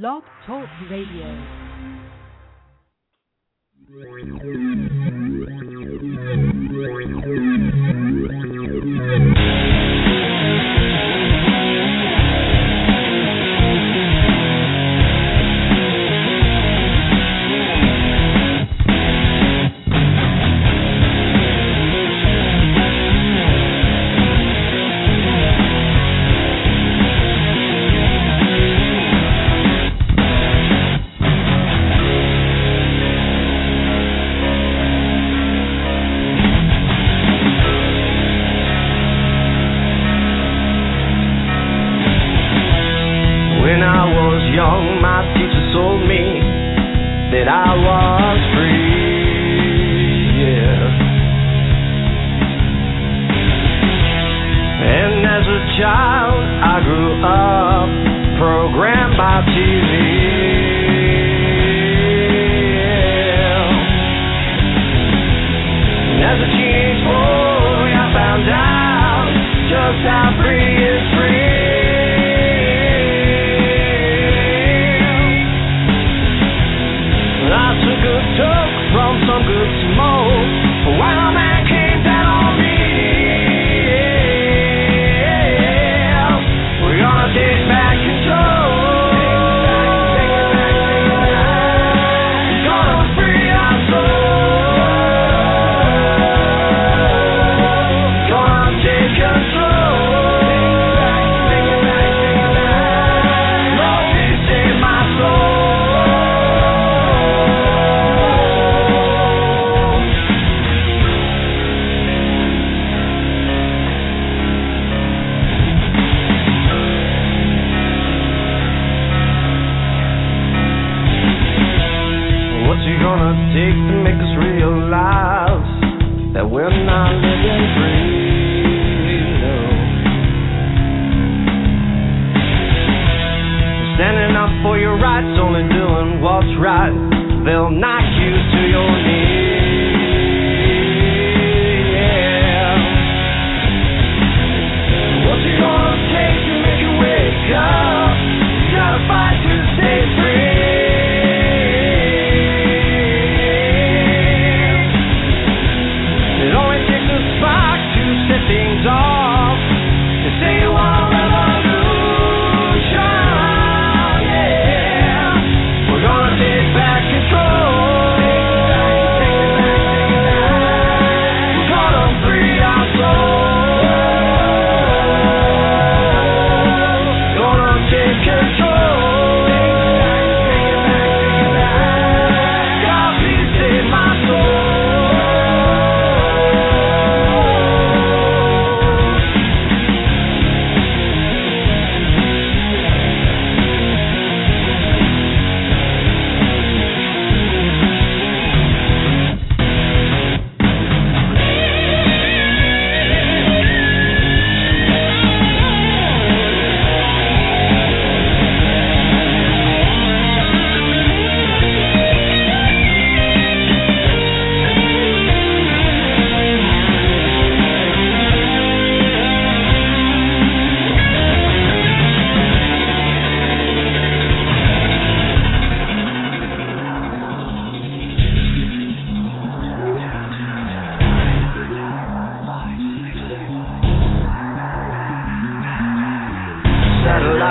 Blog Talk Radio.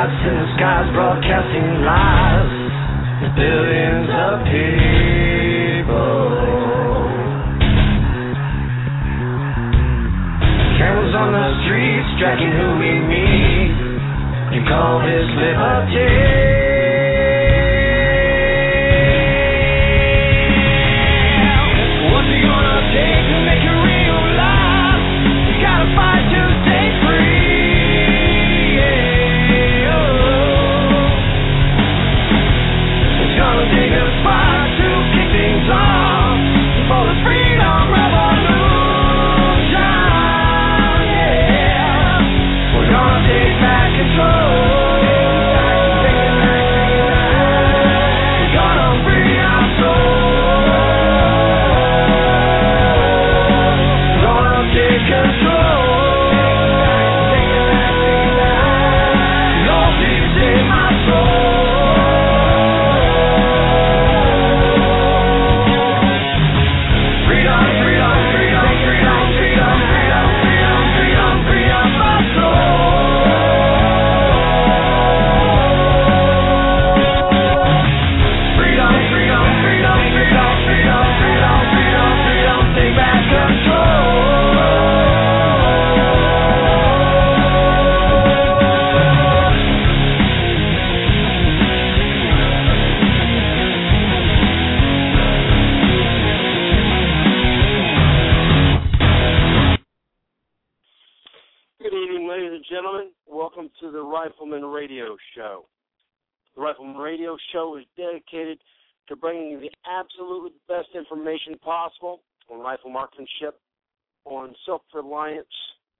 spots in the skies broadcasting lies. to Billions of people. Cameras on the streets tracking who we meet. You call this liberty?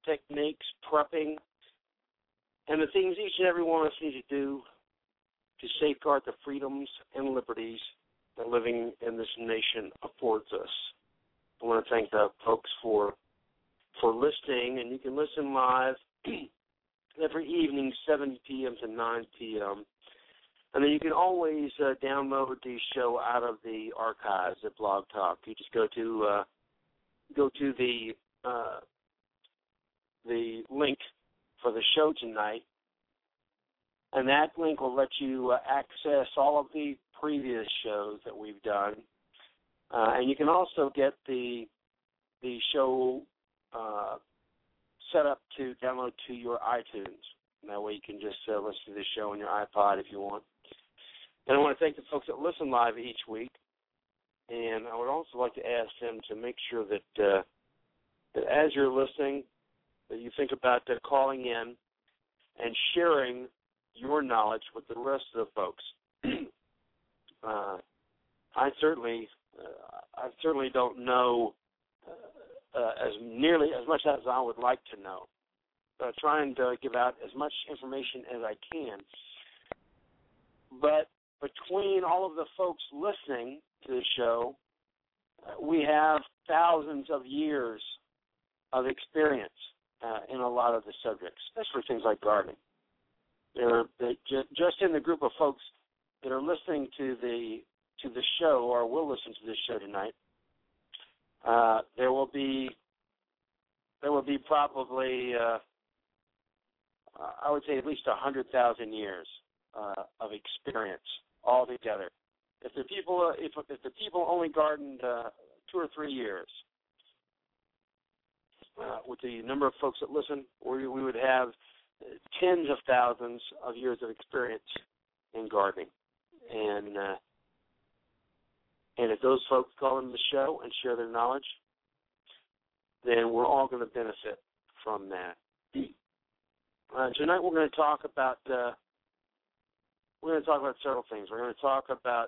Techniques, prepping, and the things each and every one of us need to do to safeguard the freedoms and liberties that living in this nation affords us. I want to thank the folks for for listening, and you can listen live every evening, 7 p.m. to 9 p.m. And then you can always uh, download the show out of the archives at Blog Talk. You just go to uh, go to the uh, the link for the show tonight, and that link will let you uh, access all of the previous shows that we've done, uh, and you can also get the the show uh, set up to download to your iTunes. And that way you can just uh, listen to the show on your iPod if you want. And I want to thank the folks that listen live each week. And I would also like to ask them to make sure that uh, that as you're listening, that you think about calling in and sharing your knowledge with the rest of the folks. uh, I certainly, uh, I certainly don't know uh, uh, as nearly as much as I would like to know. Uh, trying to give out as much information as I can. But between all of the folks listening to the show, uh, we have thousands of years of experience uh, in a lot of the subjects, especially things like gardening. There, just in the group of folks that are listening to the to the show or will listen to this show tonight, uh, there will be there will be probably uh, I would say at least a hundred thousand years uh, of experience all together. If the people if if the people only gardened uh, two or three years, uh, with the number of folks that listen, we, we would have tens of thousands of years of experience in gardening, and uh, and if those folks call in the show and share their knowledge, then we're all going to benefit from that. Uh, tonight we're going to talk about uh, we're going to talk about several things. We're going to talk about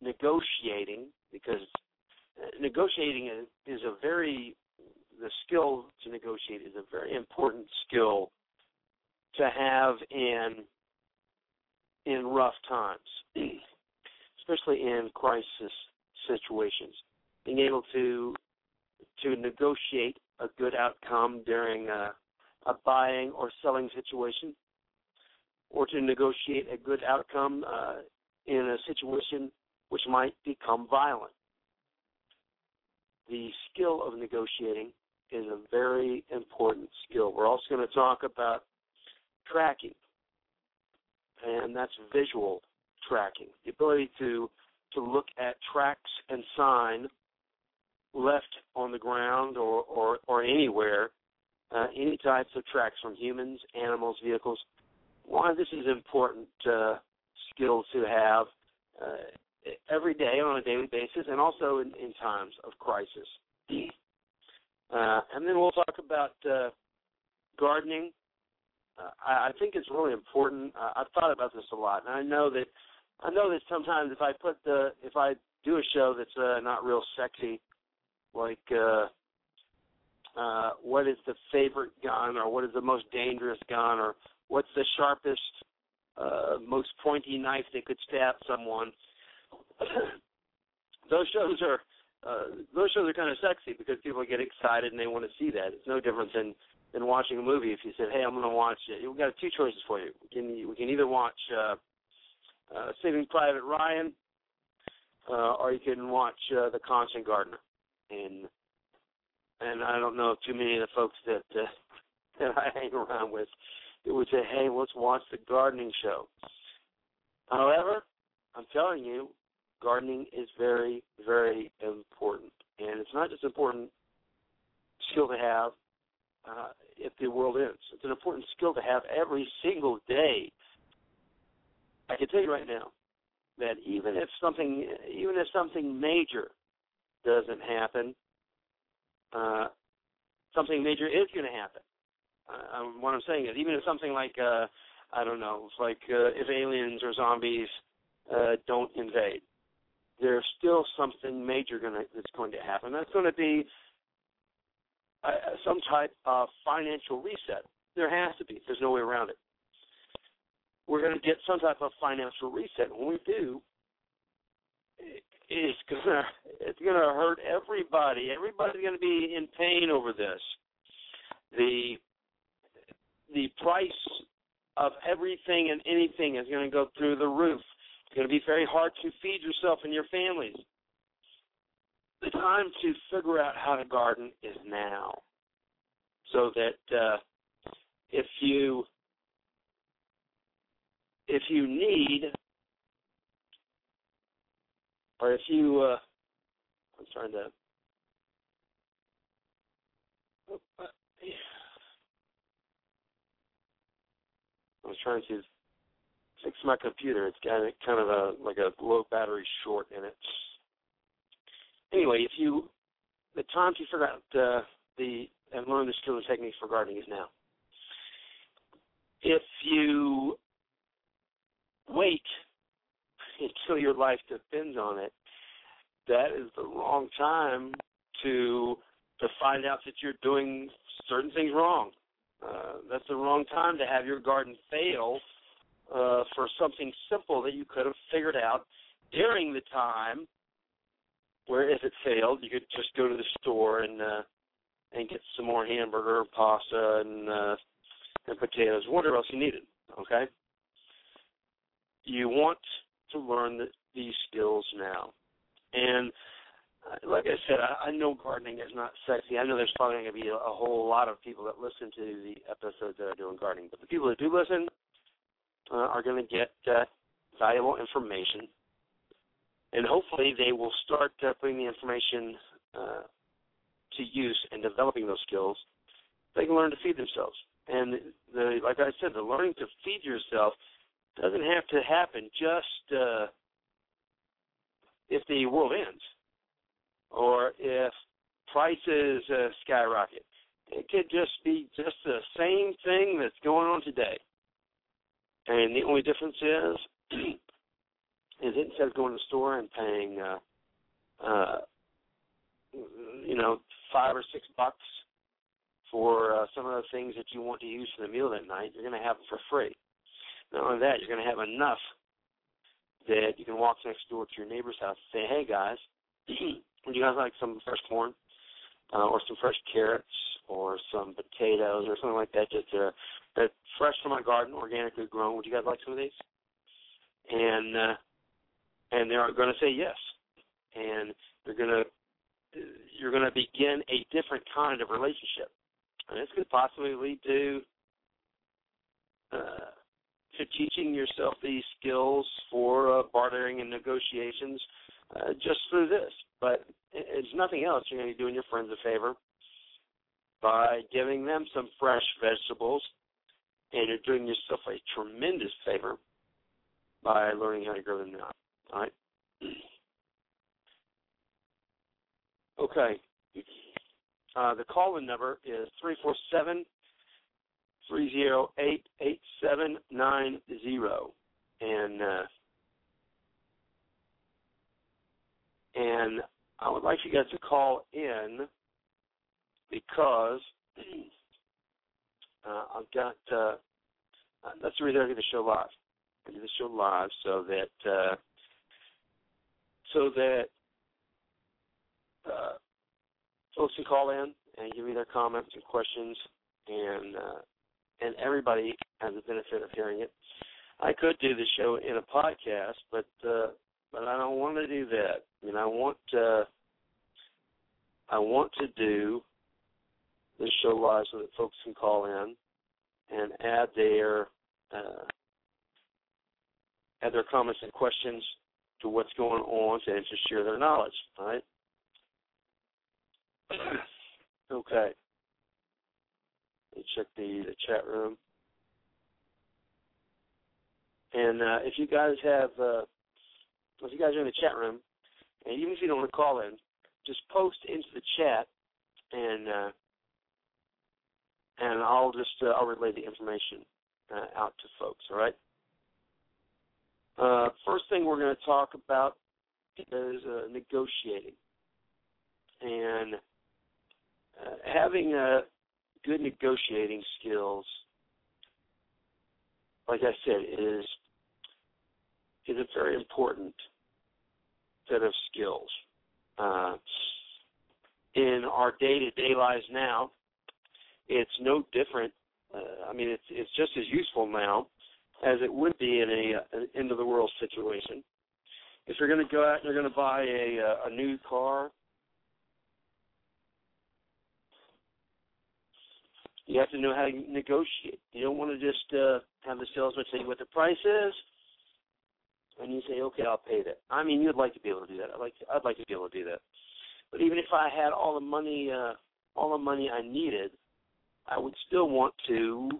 negotiating because uh, negotiating is, is a very the skill to negotiate is a very important skill to have in in rough times, especially in crisis situations. Being able to to negotiate a good outcome during a, a buying or selling situation, or to negotiate a good outcome uh, in a situation which might become violent. The skill of negotiating is a very important skill. We're also going to talk about tracking, and that's visual tracking, the ability to to look at tracks and sign left on the ground or or, or anywhere, uh, any types of tracks from humans, animals, vehicles. Why this is important uh, skill to have uh, every day on a daily basis, and also in, in times of crisis. Uh, and then we'll talk about uh, gardening. Uh, I, I think it's really important. Uh, I've thought about this a lot, and I know that I know that sometimes if I put the if I do a show that's uh, not real sexy, like uh, uh, what is the favorite gun, or what is the most dangerous gun, or what's the sharpest, uh, most pointy knife that could stab someone. Those shows are uh, those shows are kind of sexy because people get excited and they want to see that. It's no different than than watching a movie. If you said, "Hey, I'm going to watch," it, we've got two choices for you. We can we can either watch uh, uh, Saving Private Ryan, uh, or you can watch uh, The Constant Gardener. And and I don't know if too many of the folks that uh, that I hang around with it would say, "Hey, let's watch the gardening show." However, I'm telling you, gardening is very, very important. And it's not just important skill to have uh, if the world ends. It's an important skill to have every single day. I can tell you right now that even if something, even if something major doesn't happen, uh, something major is going to happen. Uh, what I'm saying is, even if something like uh, I don't know, it's like uh, if aliens or zombies uh, don't invade, there's still something major gonna that's going to happen. That's going to be uh, some type of financial reset. There has to be. There's no way around it. We're going to get some type of financial reset. When we do, it's gonna it's gonna hurt everybody. Everybody's going to be in pain over this. The the price of everything and anything is going to go through the roof. It's going to be very hard to feed yourself and your families. The time to figure out how to garden is now, so that uh, if you if you need or if you uh, I'm trying to I was trying to fix my computer. It's got kind of a like a low battery short in it. Anyway, if you the time to figure out uh, the and learn the skills and techniques for gardening is now. If you wait until your life depends on it, that is the wrong time to to find out that you're doing certain things wrong. Uh, that's the wrong time to have your garden fail uh, for something simple that you could have figured out during the time where if it failed, you could just go to the store and uh, and get some more hamburger, pasta, and uh, and potatoes, whatever else you needed. Okay. You want to learn the, these skills now, and uh, like I said, I, I know gardening is not sexy. I know there's probably going to be a, a whole lot of people that listen to the episodes that are doing gardening, but the people that do listen uh, are going to get uh, valuable information, and hopefully they will start uh, putting the information uh, to use and developing those skills. They can learn to feed themselves, and the like I said, the learning to feed yourself doesn't have to happen just uh, if the world ends or if prices uh, skyrocket. It could just be just the same thing that's going on today. And the only difference is, is instead of going to the store and paying, uh, uh, you know, five or six bucks for uh, some of the things that you want to use for the meal that night, you're going to have it for free. Not only that, you're going to have enough that you can walk next door to your neighbor's house and say, "Hey guys, would you guys like some fresh corn uh, or some fresh carrots or some potatoes or something like that? Just uh, that fresh from my garden, organically grown. Would you guys like some of these? And uh, and they're going to say yes, and they're going to you're going to begin a different kind of relationship, and this could possibly lead to uh, to teaching yourself these skills for uh, bartering and negotiations uh, just through this. But it's nothing else. You're going to be doing your friends a favor by giving them some fresh vegetables, and you're doing yourself a tremendous favor by learning how to grow them now. All right. Okay. Uh, the call-in number is three four seven three zero eight eight seven nine zero, and uh, and I would like you guys to call in because uh, I've got uh, that's the reason I do the show live. I do the show live so that uh, so that uh, folks can call in and give me their comments and questions, and uh, and everybody has the benefit of hearing it. I could do the show in a podcast, but uh, but I don't want to do that. I mean, I want uh, I want to do this show live so that folks can call in and add their uh, add their comments and questions to what's going on and just share their knowledge. All right. okay. Let me check the, the chat room. And uh, if you guys have uh, if you guys are in the chat room, and even if you don't want to call in, just post into the chat, and uh, and I'll just uh, I'll relay the information uh, out to folks. All right. Uh, first thing we're going to talk about is uh, negotiating, and uh, having uh, good negotiating skills. Like I said, is is a very important set of skills. In our day-to-day lives now, it's no different. Uh, I mean, it's it's just as useful now as it would be in a an end of the world situation. If you're going to go out and you're going to buy a uh, a new car, you have to know how to negotiate. You don't want to just uh, have the salesman say you what the price is, and you say, "Okay, I'll pay that." I mean, you'd like to be able to do that. I'd like to, I'd like to be able to do that. But even if I had all the money, uh, all the money I needed, I would still want to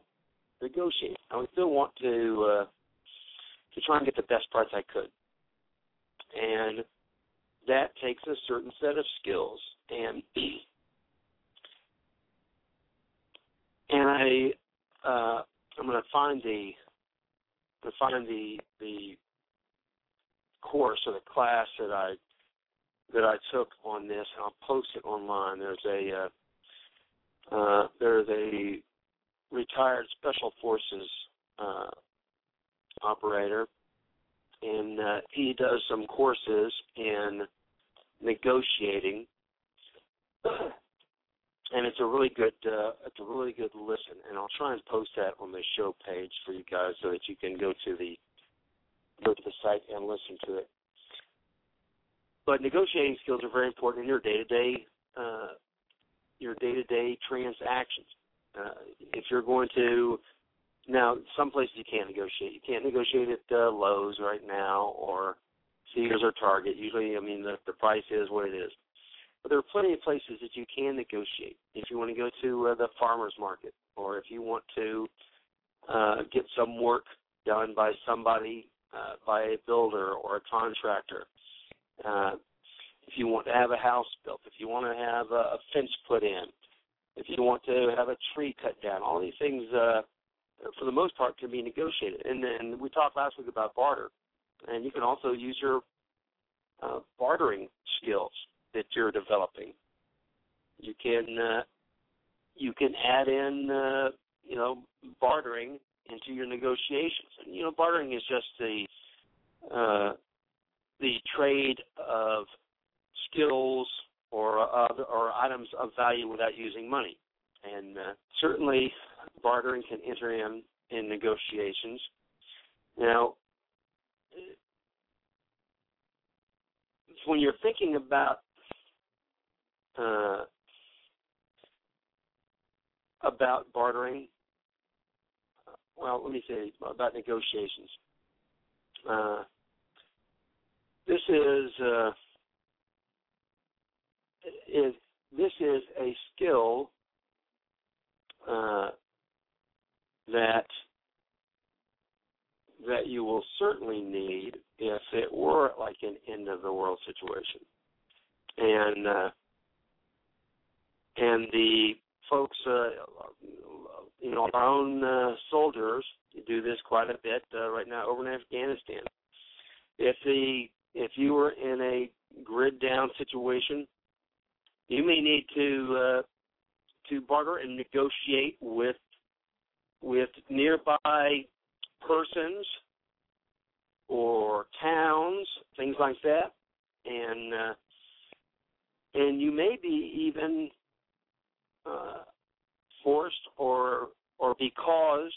negotiate. I would still want to uh, to try and get the best price I could, and that takes a certain set of skills. And and I uh, I'm going to find the to find the the course or the class that I that I took on this. I'll post it online. There's a uh, uh, there's a retired special forces uh, operator, and uh, he does some courses in negotiating. and it's a really good uh, it's a really good listen, and I'll try and post that on the show page for you guys so that you can go to the go to the site and listen to it. But negotiating skills are very important in your day to day your day to day transactions. Uh, if you're going to now, some places you can't negotiate. You can't negotiate at uh, Lowe's right now or Sears or Target. Usually, I mean, the the price is what it is. But there are plenty of places that you can negotiate. If you want to go to uh, the farmers market, or if you want to uh, get some work done by somebody, uh, by a builder or a contractor, uh, if you want to have a house built, if you want to have a, a fence put in, if you want to have a tree cut down, all these things, uh, for the most part, can be negotiated. And then we talked last week about barter, and you can also use your uh, bartering skills that you're developing. You can uh, you can add in uh, you know bartering into your negotiations. And you know bartering is just the uh, the trade of skills or uh, or items of value without using money. And uh, certainly bartering can enter in in negotiations. Now, when you're thinking about uh, about bartering. Well, let me say about negotiations. Uh, this is uh, is this is a skill uh, that that you will certainly need if it were like an end of the world situation, and uh, and the folks, uh, you know, our own uh, soldiers do this quite a bit uh, right now over in Afghanistan. If the if you were in a grid down situation, you may need to uh, to barter and negotiate with with nearby persons or towns, things like that, and uh, and you may be even uh, forced or or be caused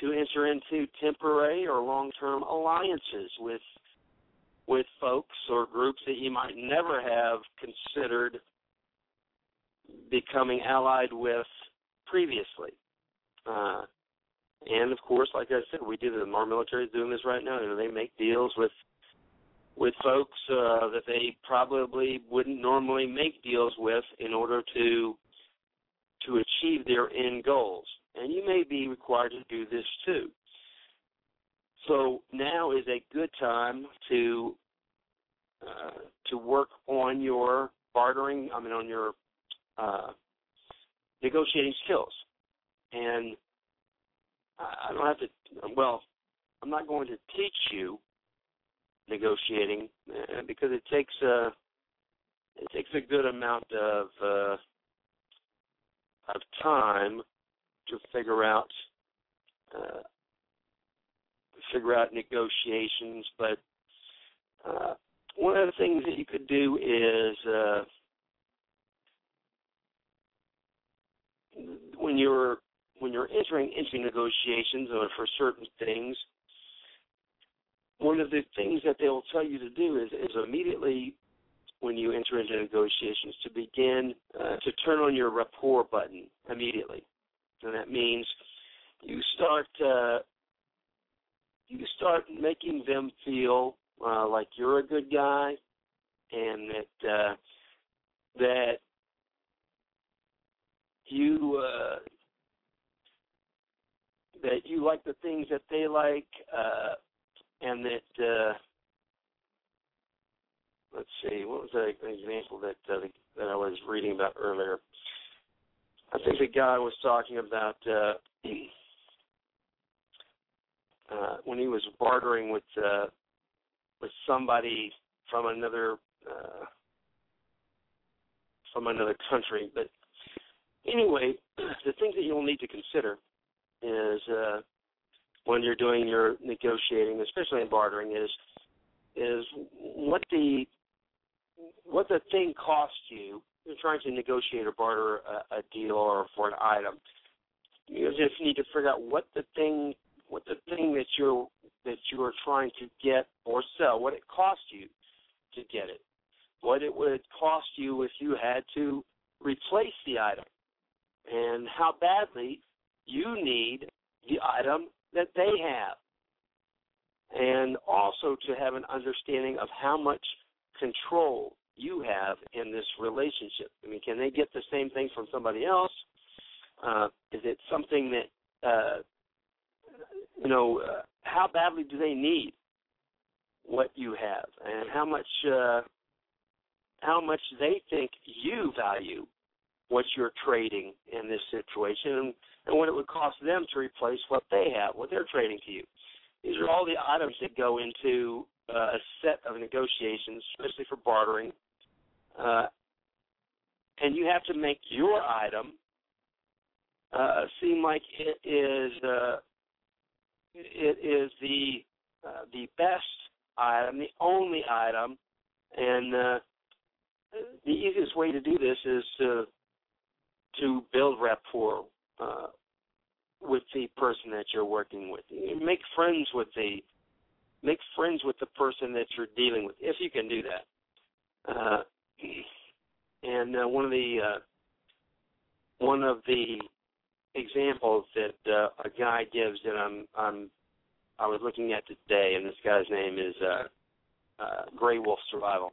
to enter into temporary or long-term alliances with with folks or groups that you might never have considered becoming allied with previously. Uh, and of course, like I said, we do the our military is doing this right now. You know, they make deals with with folks uh, that they probably wouldn't normally make deals with in order to to achieve their end goals. And you may be required to do this too. So now is a good time to uh, to work on your bartering. I mean, on your uh, negotiating skills. And I don't have to. Well, I'm not going to teach you negotiating uh, because it takes a it takes a good amount of uh, of time to figure out uh, figure out negotiations. But uh, one of the things that you could do is uh, when you're when you're entering into negotiations or for certain things, one of the things that they will tell you to do is, is immediately when you enter into negotiations to begin uh, to turn on your rapport button immediately, and that means you start uh, you start making them feel uh, like you're a good guy, and that uh, that you uh, that you like the things that they like, uh, and that uh, let's see, what was that example that uh, that I was reading about earlier? I think the guy was talking about uh, uh, when he was bartering with uh, with somebody from another uh, from another country. But anyway, the things that you'll need to consider is uh, when you're doing your negotiating, especially in bartering, is is what the what the thing costs you. You're trying to negotiate or barter a, a deal or for an item. You just need to figure out what the thing what the thing that you're that you are trying to get or sell, what it costs you to get it, what it would cost you if you had to replace the item, and how badly you need the item that they have. And also to have an understanding of how much control you have in this relationship. I mean, can they get the same thing from somebody else? Uh, is it something that, uh, you know, uh, how badly do they need what you have, and how much, uh, how much they think you value what you're trading in this situation, and what it would cost them to replace what they have, what they're trading to you. These are all the items that go into uh, a set of negotiations, especially for bartering. Uh, and you have to make your item uh, seem like it is uh, it is the uh, the best item, the only item, and uh, the easiest way to do this is to to build rapport uh, with the person that you're working with. Make friends with the make friends with the person that you're dealing with, if you can do that. Uh, and uh, one of the uh, one of the examples that uh, a guy gives that I'm I'm I was looking at today, and this guy's name is uh, uh, Gray Wolf Survival.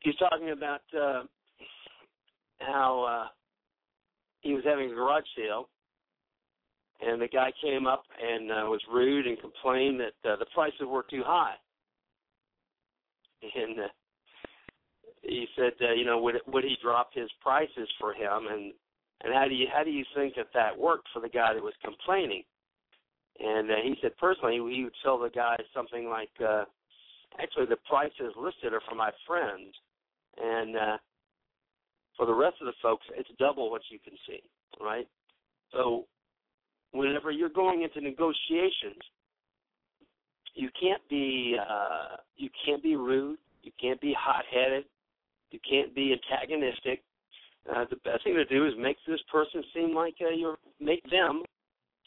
He's talking about uh, how uh, he was having a garage sale, and the guy came up and uh, was rude and complained that uh, the prices were too high. And uh, he said, uh, you know, would would he drop his prices for him, and and how do you how do you think that that worked for the guy that was complaining? And uh, he said personally he would tell the guy something like, uh, actually the prices listed are for my friends, and uh, for the rest of the folks, it's double what you can see, right? So whenever you're going into negotiations, you can't be uh, you can't be rude, you can't be hot-headed, you can't be antagonistic. Uh, the best thing to do is make this person seem like uh, you're make them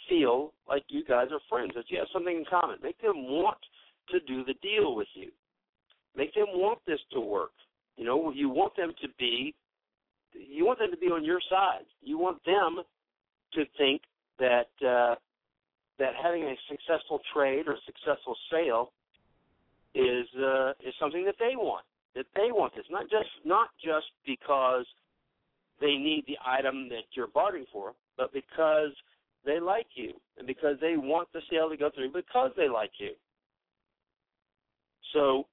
feel like you guys are friends, that you have something in common. Make them want to do the deal with you. Make them want this to work. You know, you want them to be you want them to be on your side. You want them to think that uh, that having a successful trade or successful sale is uh, is something that they want. That they want this, not just not just because they need the item that you're bartering for, but because they like you and because they want the sale to go through because they like you. So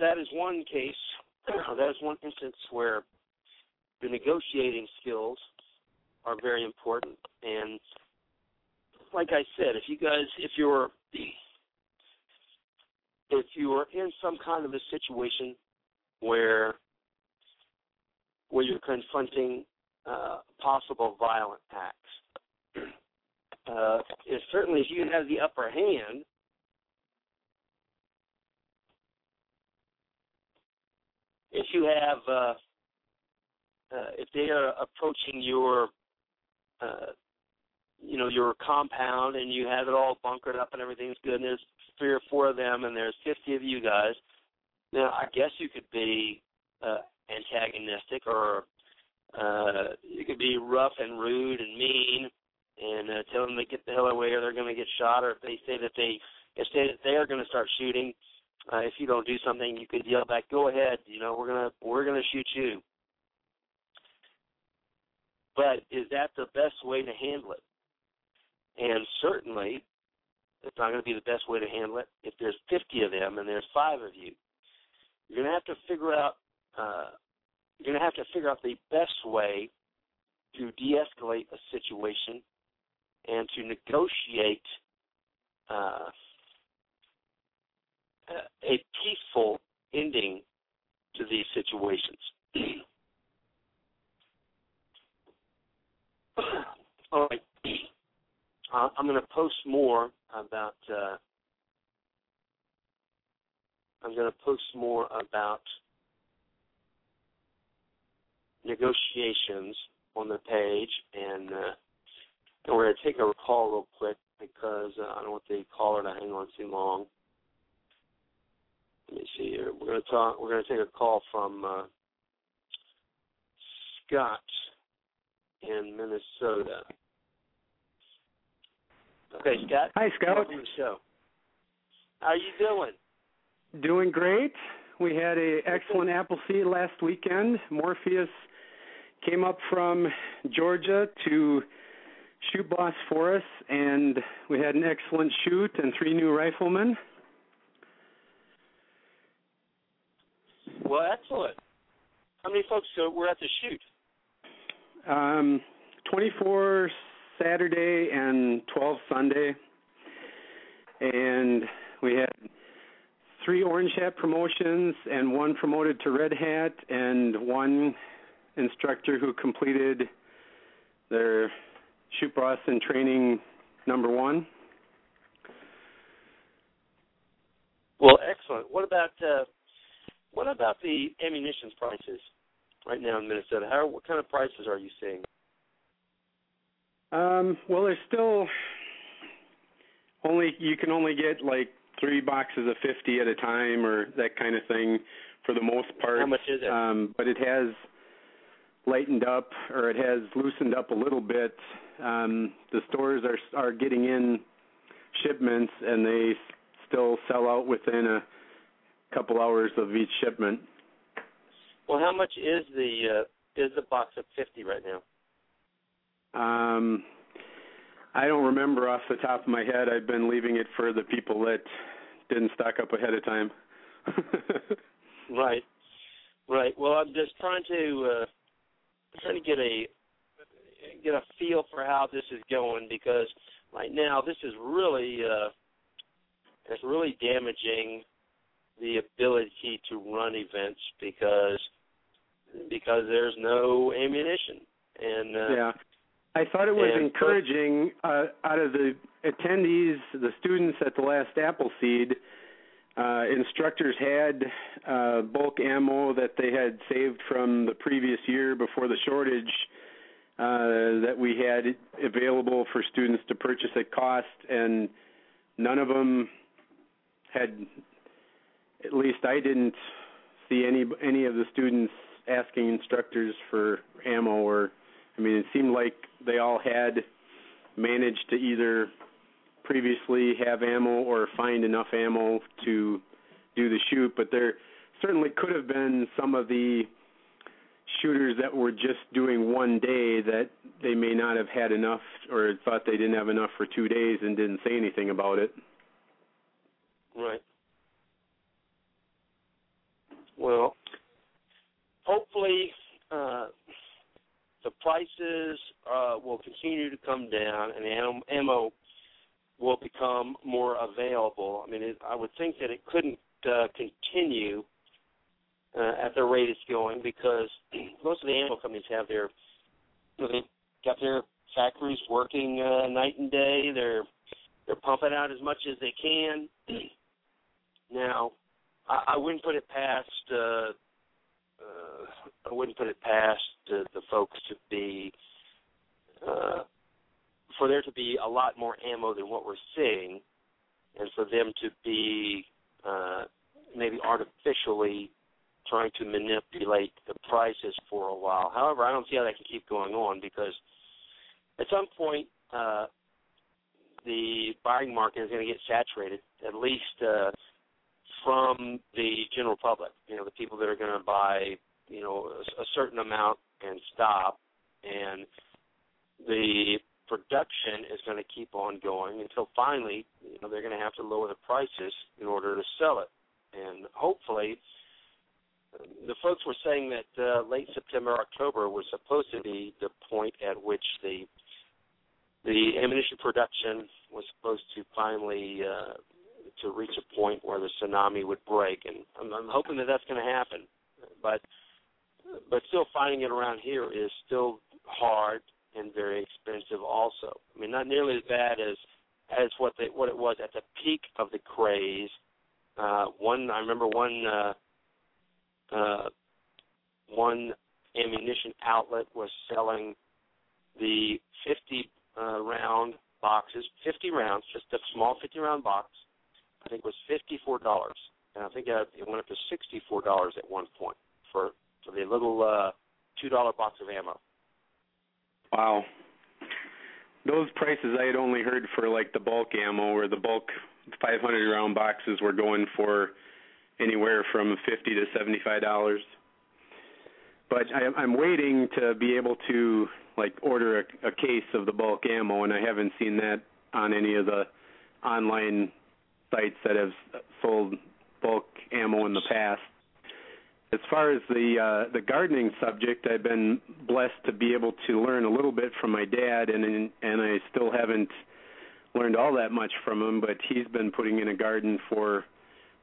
that is one case. that is one instance where the negotiating skills are very important. And like I said, if you guys, if you're, if you are in some kind of a situation where, where you're confronting uh, possible violent acts, uh, if certainly if you have the upper hand, if you have uh, uh, if they are approaching your uh, you know your compound and you have it all bunkered up and everything's good and there's three or four of them and there's 50 of you guys now I guess you could be uh, antagonistic or uh, you could be rough and rude and mean and uh, tell them to get the hell away or they're going to get shot or if they say that they if they that they are going to start shooting uh, if you don't do something, you could yell back, "Go ahead! You know, we're gonna we're gonna shoot you." But is that the best way to handle it? And certainly, it's not going to be the best way to handle it. If there's 50 of them and there's five of you, you're going to have to figure out. Uh, you're going to have to figure out the best way to de-escalate a situation and to negotiate uh, a peaceful ending to these situations. All right. Uh, I'm going to post more about. Uh, I'm going to post more about negotiations on the page, and, uh, and we're going to take a call real quick because uh, I don't want the caller to hang on too long. Let me see here. We're going to talk. We're going to take a call from uh, Scott in Minnesota. Okay, Scott. Hi, Scott. Welcome to the show. How are you doing? Doing great. We had a excellent apple seed last weekend. Morpheus came up from Georgia to shoot boss for us, and we had an excellent shoot and three new riflemen. Well, excellent. How many folks were at the shoot? Um, 24 Saturday and 12 Sunday. And we had three Orange Hat promotions and one promoted to Red Hat and one instructor who completed their shoot boss and training number one. Well, excellent. What about uh, what about the ammunition prices right now in Minnesota? How what kind of prices are you seeing? Um, well, there's still only you can only get like three boxes of 50 at a time or that kind of thing for the most part. How much is it? Um, but it has lightened up or it has loosened up a little bit. Um, the stores are are getting in shipments and they still sell out within a couple hours of each shipment. Well, how much is the uh, is the box of fifty right now? Um, I don't remember off the top of my head. I've been leaving it for the people that didn't stock up ahead of time. Right, right. Well, I'm just trying to uh, trying to get a get a feel for how this is going because right now this is really uh, it's really damaging the ability to run events because because there's no ammunition and uh, yeah. I thought it was And- encouraging uh, out of the attendees, the students at the last Appleseed, uh, instructors had uh, bulk ammo that they had saved from the previous year before the shortage uh, that we had available for students to purchase at cost, and none of them had. At least I didn't see any any of the students asking instructors for ammo or I mean, it seemed like they all had managed to either previously have ammo or find enough ammo to do the shoot, but there certainly could have been some of the shooters that were just doing one day that they may not have had enough or thought they didn't have enough for two days and didn't say anything about it. right. Well, hopefully uh, the prices uh, will continue to come down and ammo will become more available. I mean, it, I would think that it couldn't uh, continue uh, at the rate it's going because most of the ammo companies have their they've got their factories working uh, night and day. They're they're pumping out as much as they can. now, I, I wouldn't put it past uh, I wouldn't put it past uh, the folks to be uh, for there to be a lot more ammo than what we're seeing, and for them to be uh, maybe artificially trying to manipulate the prices for a while. However, I don't see how that can keep going on because at some point uh, the buying market is going to get saturated, at least uh, from the general public. You know, the people that are going to buy, you know, a, a certain amount and stop, and the production is going to keep on going until finally, you know, they're going to have to lower the prices in order to sell it. And hopefully, the folks were saying that uh, late September, October was supposed to be the point at which the the ammunition production was supposed to finally uh, to reach a point where the tsunami would break, and I'm, I'm hoping that that's going to happen. But but still, finding it around here is still hard and very expensive. Also, I mean, not nearly as bad as as what they, what it was at the peak of the craze. Uh, one, I remember one uh, uh, one ammunition outlet was selling the 50 uh, round boxes, 50 rounds, just a small 50 round box. I think it was $54, and I think it went up to $64 at one point for for the little uh, two dollar box of ammo. Wow. Those prices I had only heard for like the bulk ammo or the bulk 500 round boxes were going for anywhere from 50 to 75 dollars. But I, I'm waiting to be able to like order a, a case of the bulk ammo, and I haven't seen that on any of the online sites that have sold bulk ammo in the past. As far as the uh, the gardening subject, I've been blessed to be able to learn a little bit from my dad, and and I still haven't learned all that much from him. But he's been putting in a garden for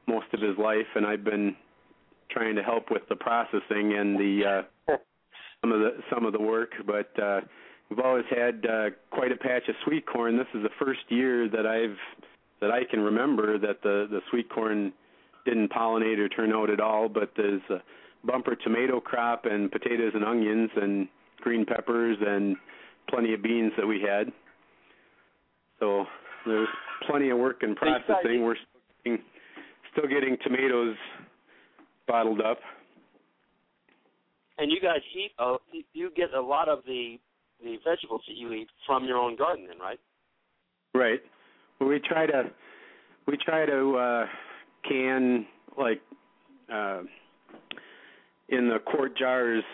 most of his life, and I've been trying to help with the processing and the uh, some of the some of the work. But uh, we've always had uh, quite a patch of sweet corn. This is the first year that I've that I can remember that the the sweet corn didn't pollinate or turn out at all, but there's a bumper tomato crop and potatoes and onions and green peppers and plenty of beans that we had. So there's plenty of work in processing. We're still getting, still getting tomatoes bottled up. And you guys eat uh, you get a lot of the the vegetables that you eat from your own garden, then, right? Right. Well, we try to we try to uh can like uh, in the quart jars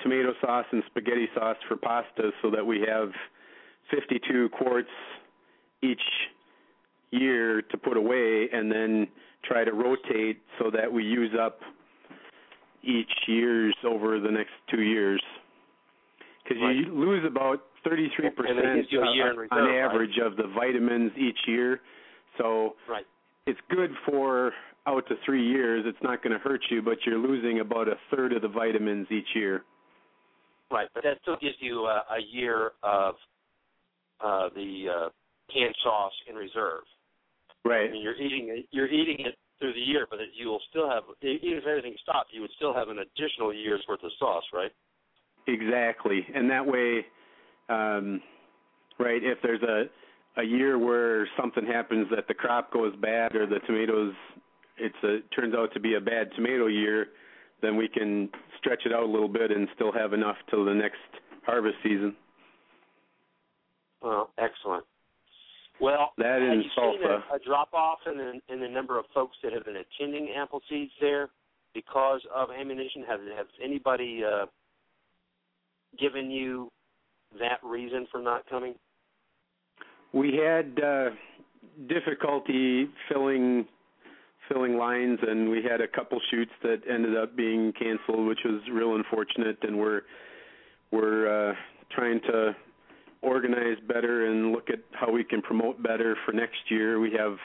tomato sauce and spaghetti sauce for pasta so that we have 52 quarts each year to put away and then try to rotate so that we use up each year's over the next two years because right. you lose about 33% on, on average right? of the vitamins each year so right it's good for out to three years. It's not going to hurt you, but you're losing about a third of the vitamins each year. Right, but that still gives you uh, a year of uh, the uh, canned sauce in reserve. Right. I mean, you're eating it. You're eating it through the year, but you will still have, even if everything stopped, you would still have an additional year's worth of sauce, right? Exactly, and that way, um, right? If there's a a year where something happens that the crop goes bad or the tomatoes it's a turns out to be a bad tomato year, then we can stretch it out a little bit and still have enough till the next harvest season. Well, excellent. Well, that have in you Salsa. seen a, a drop off in the, in the number of folks that have been attending Appleseeds there because of ammunition? Has has anybody uh, given you that reason for not coming? We had uh, difficulty filling filling lines, and we had a couple shoots that ended up being canceled, which was real unfortunate. And we're we're uh, trying to organize better and look at how we can promote better for next year. We have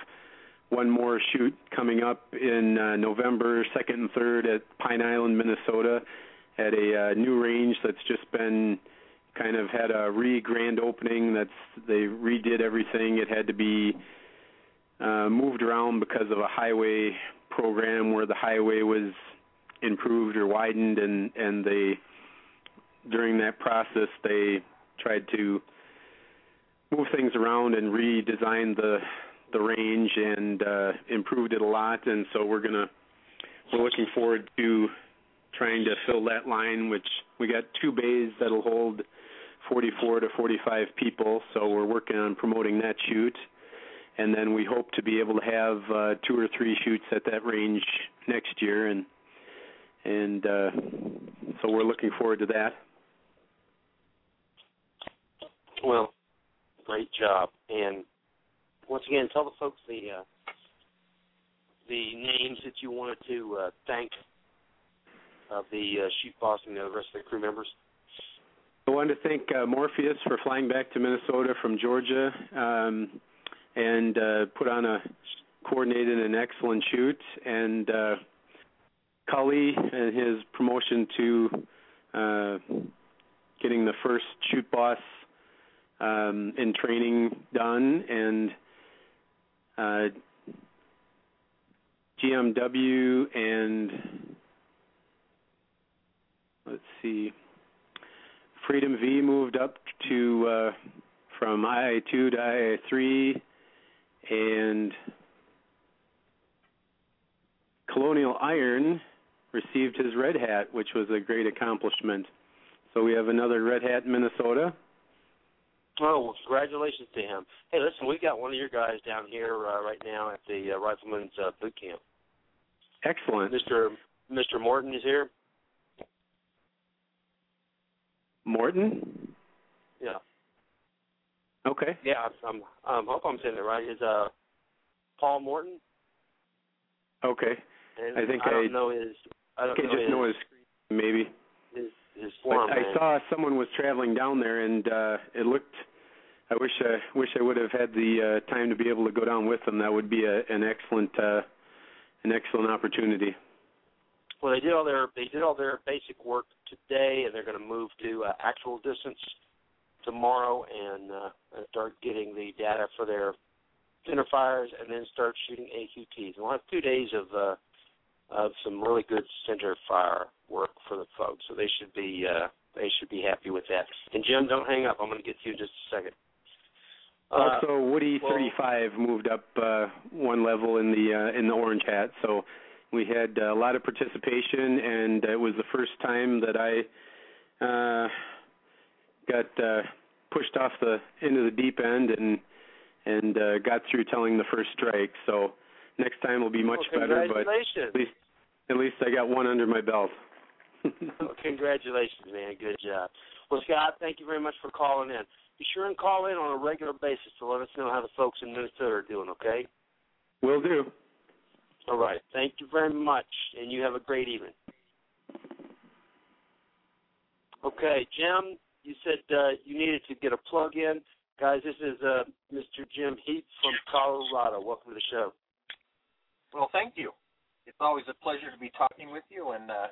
one more shoot coming up in uh, November, second and third at Pine Island, Minnesota, at a uh, new range that's just been kind of had a re grand opening. That's they redid everything. It had to be uh, moved around because of a highway program where the highway was improved or widened, and and they during that process they tried to move things around and redesign the the range and uh, improved it a lot. And so we're gonna we're looking forward to trying to fill that line, which we got two bays that'll hold 44 to 45 people. So we're working on promoting that shoot, and then we hope to be able to have uh, two or three shoots at that range next year, and and uh, so we're looking forward to that. Well, great job. And once again, tell the folks the uh, the names that you wanted to uh, thank of the uh, shoot boss and the rest of the crew members. I wanted to thank uh, Morpheus for flying back to Minnesota from Georgia um, and uh, put on a coordinated and excellent shoot, and uh, and his promotion to uh, getting the first shoot boss um, in training done, and uh, GMW and let's see, Freedom V moved up to uh, from II2 to II3, and Colonial Iron received his red hat, which was a great accomplishment. So we have another red hat in Minnesota. Oh, well, congratulations to him. Hey, listen, we got one of your guys down here uh, right now at the uh, Rifleman's uh, Boot Camp. Excellent. Mr. Mr. Morton is here. Morton? Yeah. Okay. Yeah, I'm. I'm hope I'm saying it right. Is uh, Paul Morton? Okay. And I think I don't know his. I don't know just his, know his maybe. his his form. I man. saw someone was traveling down there, and uh it looked. I wish I wish I would have had the uh, time to be able to go down with them. That would be a, an excellent uh, an excellent opportunity. Well, they did all their they did all their basic work today, and they're going to move to uh, actual distance tomorrow and uh, start getting the data for their center fires, and then start shooting AQTs. And we'll have two days of uh, of some really good center fire work for the folks. So they should be uh, they should be happy with that. And Jim, don't hang up. I'm going to get to you in just a second. Uh, also, Woody well- 35 moved up uh, one level in the uh, in the orange hat, so we had uh, a lot of participation, and it was the first time that I uh, got uh, pushed off the into the deep end and and uh, got through telling the first strike. So next time will be much well, better, but at least at least I got one under my belt. Well, congratulations, man. Good job. Well, Scott, thank you very much for calling in. Be sure and call in on a regular basis to let us know how the folks in Minnesota are doing, okay? Will do. All right. Thank you very much, and you have a great evening. Okay, Jim, you said uh, you needed to get a plug in. Guys, this is uh, Mr. Jim Heap from Colorado. Welcome to the show. Well, thank you. It's always a pleasure to be talking with you, and uh,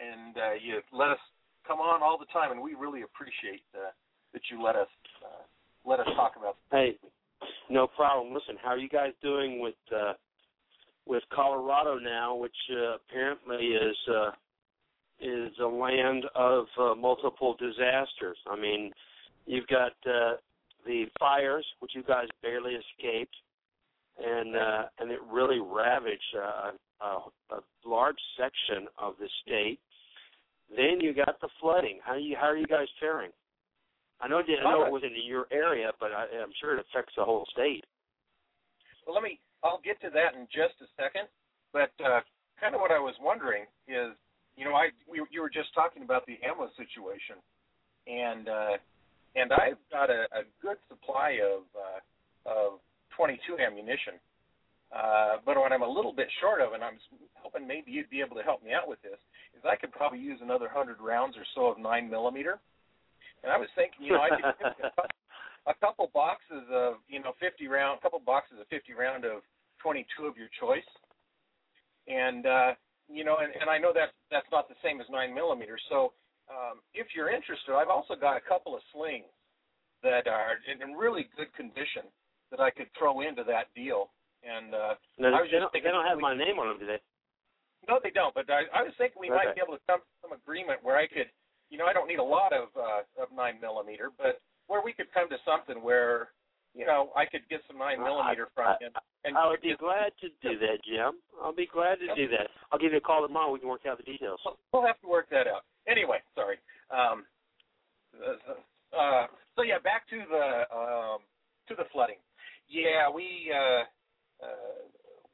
and uh, you let us come on all the time, and we really appreciate uh, that you let us uh, let us talk about. Hey, no problem. Listen, how are you guys doing with uh, with Colorado now, which uh, apparently is uh, is a land of uh, multiple disasters. I mean, you've got uh, the fires, which you guys barely escaped, and uh, and it really ravaged uh, a, a large section of the state. Then you got the flooding. How you how are you guys faring? I know I know it wasn't in your area, but I, I'm sure it affects the whole state. Well, let me. I'll get to that in just a second. But uh, kind of what I was wondering is, you know, I we, you were just talking about the ammo situation, and uh, and I've got a, a good supply of uh, of 22 ammunition, Uh, but what I'm a little bit short of, and I'm hoping maybe you'd be able to help me out with this, is I could probably use another hundred rounds or so of nine millimeter. And I was thinking, you know, I could get a couple- a couple boxes of, you know, 50 round, a couple boxes of 50 round of 22 of your choice. And uh, you know, and, and I know that that's not the same as nine millimeter. So um, if you're interested, I've also got a couple of slings that are in, in really good condition that I could throw into that deal. And uh, No, I was they, just don't, they don't have we- my name on them, do they? no, they don't. But I, I was thinking we might be able to come to some agreement where I could, you know, I don't need a lot of uh, of nine millimeter, but where we could come to something where, you know, I could get some nine millimeter from I- him. And I would be glad to do that, Jim. I'll be glad to do that. I'll give you a call tomorrow. We can work out the details. We'll have to work that out. Anyway, sorry. Um, uh, uh, so yeah, back to the um, to the flooding. Yeah, we uh, uh,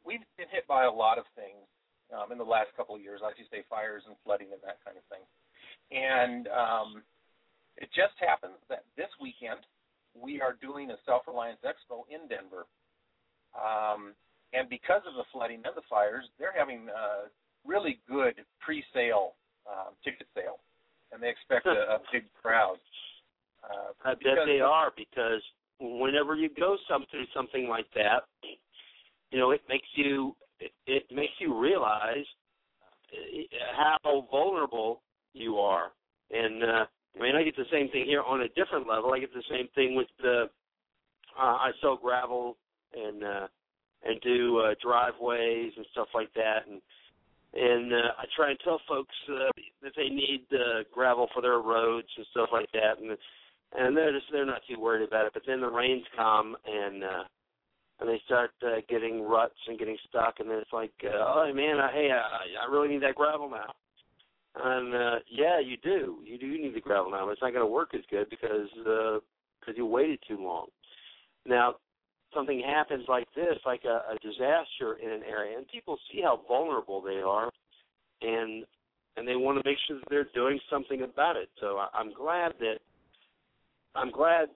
we've been hit by a lot of things um, in the last couple of years, like you say, fires and flooding and that kind of thing. And um, it just happens that this weekend we are doing a Self Reliance Expo in Denver. Um, and because of the flooding and the fires, they're having uh, really good pre-sale um, ticket sale, and they expect a, a big crowd. Uh, I bet they are because whenever you go some through something like that, you know, it makes you it, it makes you realize uh, how vulnerable you are. And uh I mean, I get the same thing here on a different level. I get the same thing with the uh, I sell gravel and uh and do uh driveways and stuff like that and and uh, I try and tell folks uh, that they need uh, gravel for their roads and stuff like that and and they're just they're not too worried about it. But then the rains come and uh, and they start uh, getting ruts and getting stuck, and then it's like, uh, oh man, I, hey, I, I really need that gravel now. And uh, yeah, you do. You do need the gravel now. But it's not going to work as good because uh, because you waited too long. Now, something happens like this, like a, a disaster in an area, and people see how vulnerable they are, and and they want to make sure that they're doing something about it. So I, I'm glad that I'm glad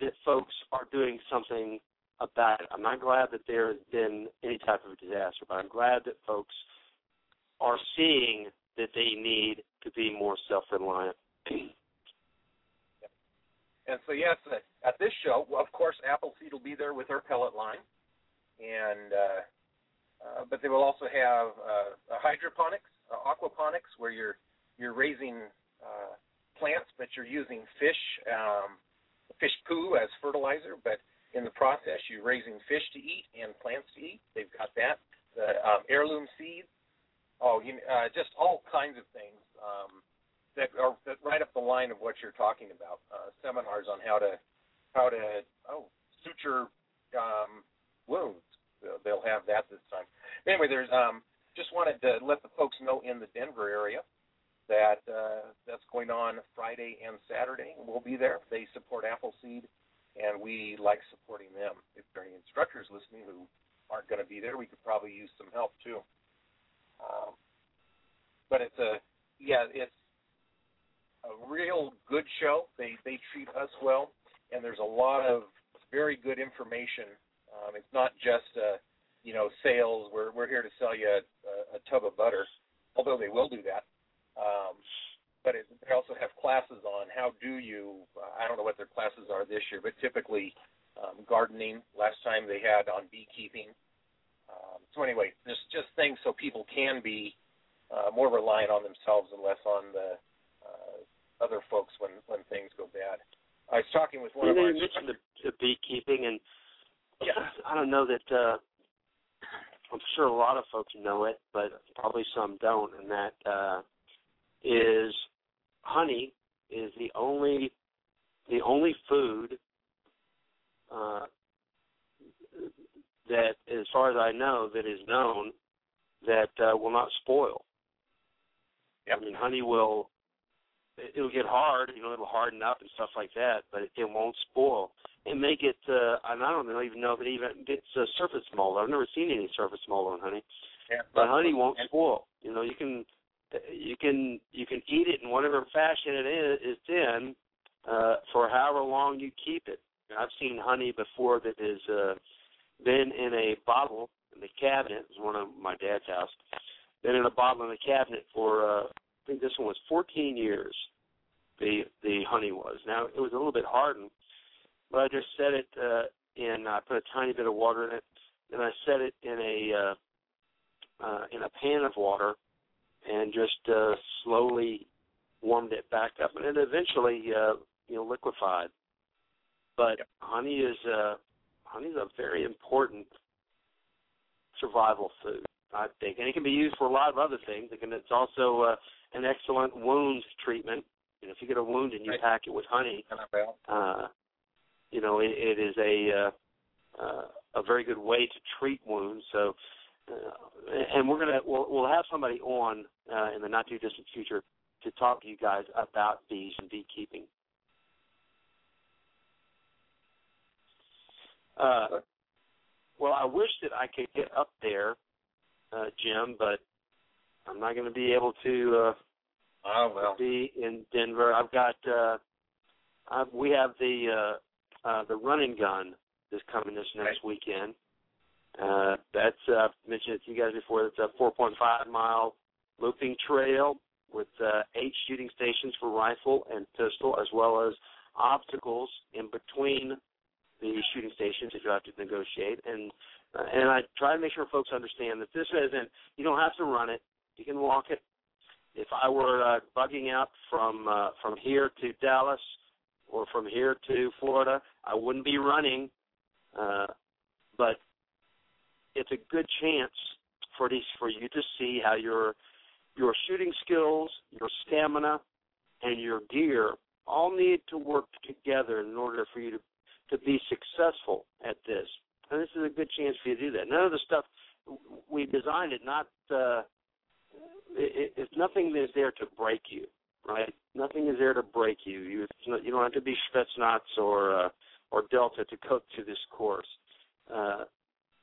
that folks are doing something about it. I'm not glad that there has been any type of a disaster, but I'm glad that folks are seeing that they need to be more self-reliant. And so yes, at this show, of course, Appleseed will be there with her pellet line, and uh, uh, but they will also have uh, hydroponics, uh, aquaponics, where you're you're raising uh, plants, but you're using fish um, fish poo as fertilizer. But in the process, you're raising fish to eat and plants to eat. They've got that. The um, heirloom seeds. Oh, you, uh, just all kinds of things. Um, that are that right up the line of what you're talking about. Uh, seminars on how to how to oh suture um, wounds. They'll- have that this time. Anyway, there's um, just wanted to let the folks know in the Denver area that uh, that's going on Friday and Saturday. We'll be there. They support Appleseed, and we like supporting them. If there are any instructors listening who aren't going to be there, we could probably use some help too. Um, but it's a yeah, it's a real good show. They they treat us well, and there's a lot of very good information. Um, it's not just uh, you know sales. We're we're here to sell you a, a, a tub of butter, although they will do that. Um, but it, they also have classes on how do you. Uh, I don't know what their classes are this year, but typically um, gardening. Last time they had on beekeeping. Um, so anyway, just just things so people can be uh, more reliant on themselves and less on the uh, other folks when when things go bad. I was talking with one You of our you mentioned the, the beekeeping, and Yeah. I don't know that. uh I'm sure a lot of folks know it, but probably some don't, and that uh is honey is the only the only food uh that, as far as I know, that is known that uh, will not spoil. Yep. I mean, honey will it- it'll get hard, you know, it'll harden up and stuff like that, but it won't spoil. It may get, uh, and I don't even know if it even gets uh, surface mold. I've never seen any surface mold on honey, yeah, but honey won't and- spoil. You know, you can, you can, you can eat it in whatever fashion it is it's in, uh, for however long you keep it. I've seen honey before that is, uh, been in a bottle in the cabinet. It was one of my dad's house. Been in a bottle in the cabinet for uh, I think this one was 14 years. The the honey was. Now it was a little bit hardened, but I just set it uh, in. I put a tiny bit of water in it, and I set it in a uh, uh, in a pan of water, and just uh, slowly warmed it back up, and it eventually uh, you know liquefied. But honey is uh, honey is a very important survival food, I think, and it can be used for a lot of other things. It can, it's also uh, an excellent wound treatment. You know, if you get a wound and you Right. pack it with honey, uh, you know, it, it is a uh, uh, a very good way to treat wounds. So, uh, and we're gonna we'll, we'll have somebody on uh, in the not too distant future to talk to you guys about bees and beekeeping. Uh, well, I wish that I could get up there, uh, Jim, but I'm not going to be able to. Uh, Oh well. be in Denver. I've got uh I've, we have the uh uh the running gun is coming this next weekend. Uh that's uh I've mentioned it to you guys before, it's a four point five mile looping trail with uh eight shooting stations for rifle and pistol as well as obstacles in between the shooting stations that you have to negotiate and uh, and I try to make sure folks understand that this isn't you don't have to run it. You can walk it if I were uh, bugging out from uh, from here to Dallas or from here to Florida, I wouldn't be running. Uh, but it's a good chance for these for you to see how your your shooting skills, your stamina, and your gear all need to work together in order for you to to be successful at this. And this is a good chance for you to do that. None of the stuff we designed it not. Uh, it, nothing is there to break you, right? Nothing is there to break you. You you don't have to be Spetsnaz or uh, or Delta to go to this course. Uh,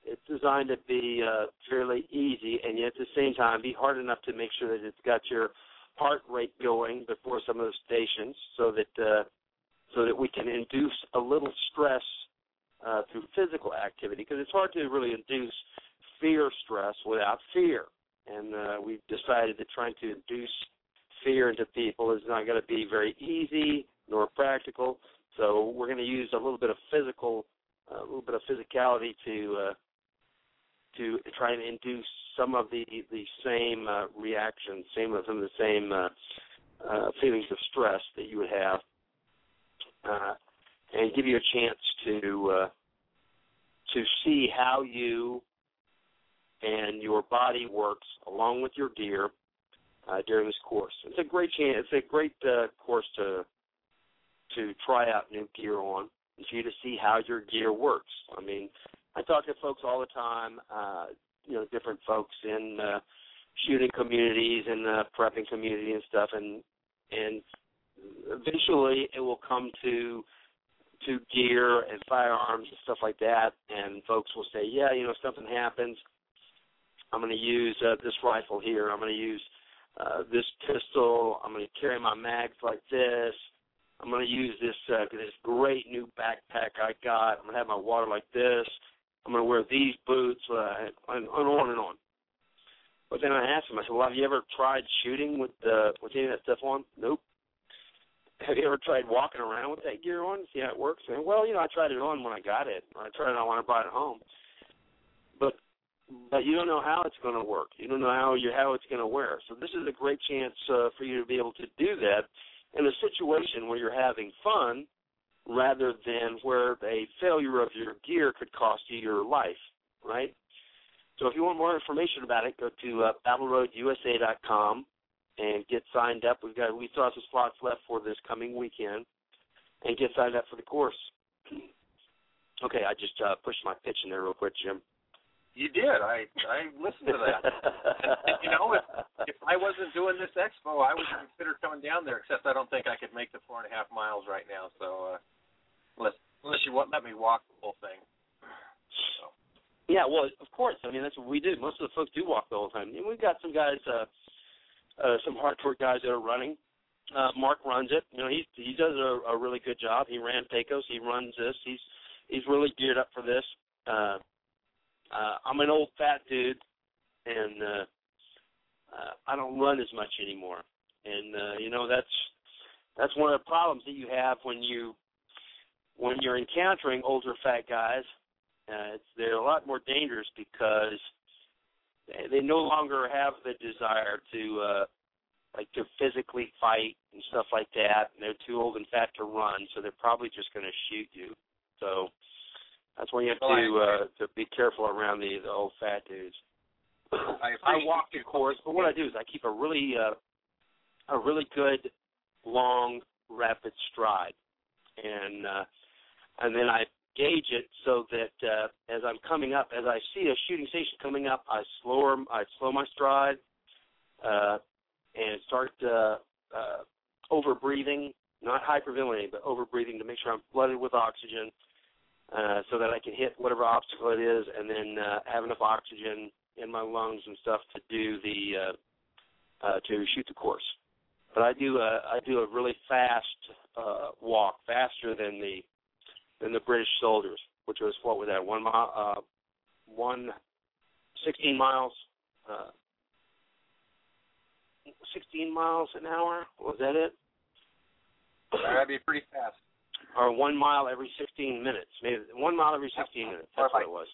it's designed to be uh, fairly easy, and yet at the same time be hard enough to make sure that it's got your heart rate going before some of the stations, so that uh, so that we can induce a little stress uh, through physical activity, because it's hard to really induce fear stress without fear and uh, we've decided that trying to induce fear into people is not going to be very easy nor practical. So we're going to use a little bit of physical, a little bit of physicality to uh, to try and induce some of the the same uh, reactions, same some of the same uh, uh, feelings of stress that you would have, uh, and give you a chance to uh, to see how you and your body works along with your gear uh, during this course. It's a great chance. It's a great uh, course to to try out new gear on and for you to see how your gear works. I mean, I talk to folks all the time. Uh, you know, different folks in uh, shooting communities and the prepping community and stuff, and and eventually it will come to to gear and firearms and stuff like that, and folks will say, yeah, you know, something happens. I'm going to use uh, this rifle here. I'm going to use uh, this pistol. I'm going to carry my mags like this. I'm going to use this uh, this great new backpack I got. I'm going to have my water like this. I'm going to wear these boots, uh, and, and on and on. But then I asked him, I said, "Well, have you ever tried shooting with uh, with any of that stuff on?" Nope. Have you ever tried walking around with that gear on? See how it works? And, well, you know, I tried it on when I got it. I tried it on when I brought it home. But but you don't know how it's going to work. You don't know how you how it's going to wear. So this is a great chance uh, for you to be able to do that in a situation where you're having fun, rather than where a failure of your gear could cost you your life. Right. So if you want more information about it, go to uh, BattleRoadUSA.com and get signed up. We've got we still have some slots left for this coming weekend, and get signed up for the course. Okay, I just uh, pushed my pitch in there real quick, Jim. You did. I I listened to that. and, you know, if if I wasn't doing this expo, I would consider coming down there. Except I don't think I could make the four and a half miles right now. So uh, unless unless you want let me walk the whole thing. So Yeah, well, of course. I mean, that's what we do. Most of the folks do walk the whole time. And we've got some guys, uh, uh, some hardcore guys that are running. Uh, Mark runs it. You know, he he does a, a really good job. He ran Pecos. He runs this. He's he's really geared up for this. Uh, uh, I'm an old fat dude, and uh, uh, I don't run as much anymore. And uh, you know that's that's one of the problems that you have when you when you're encountering older fat guys. Uh, it's, they're a lot more dangerous because they, no longer have the desire to uh, like to physically fight and stuff like that. And they're too old and fat to run, so they're probably just going to shoot you. So that's why you have to uh, to be careful around the, the old fat dudes. I, I walk the course, but what I do is I keep a really uh, a really good long rapid stride, and uh, and then I gauge it so that uh, as I'm coming up, as I see a shooting station coming up, I slow I slow my stride uh, and start uh, uh, over breathing, not hyperventilating, but over breathing to make sure I'm flooded with oxygen. Uh, so that I can hit whatever obstacle it is, and then uh, have enough oxygen in my lungs and stuff to do the uh, uh, to shoot the course. But I do a I do a really fast uh, walk, faster than the than the British soldiers, which was what was that one mile, uh, one sixteen miles, uh, sixteen miles an hour. Was that it? That'd be pretty fast. Or one mile every sixteen minutes, maybe one mile every sixteen minutes. That's what it was.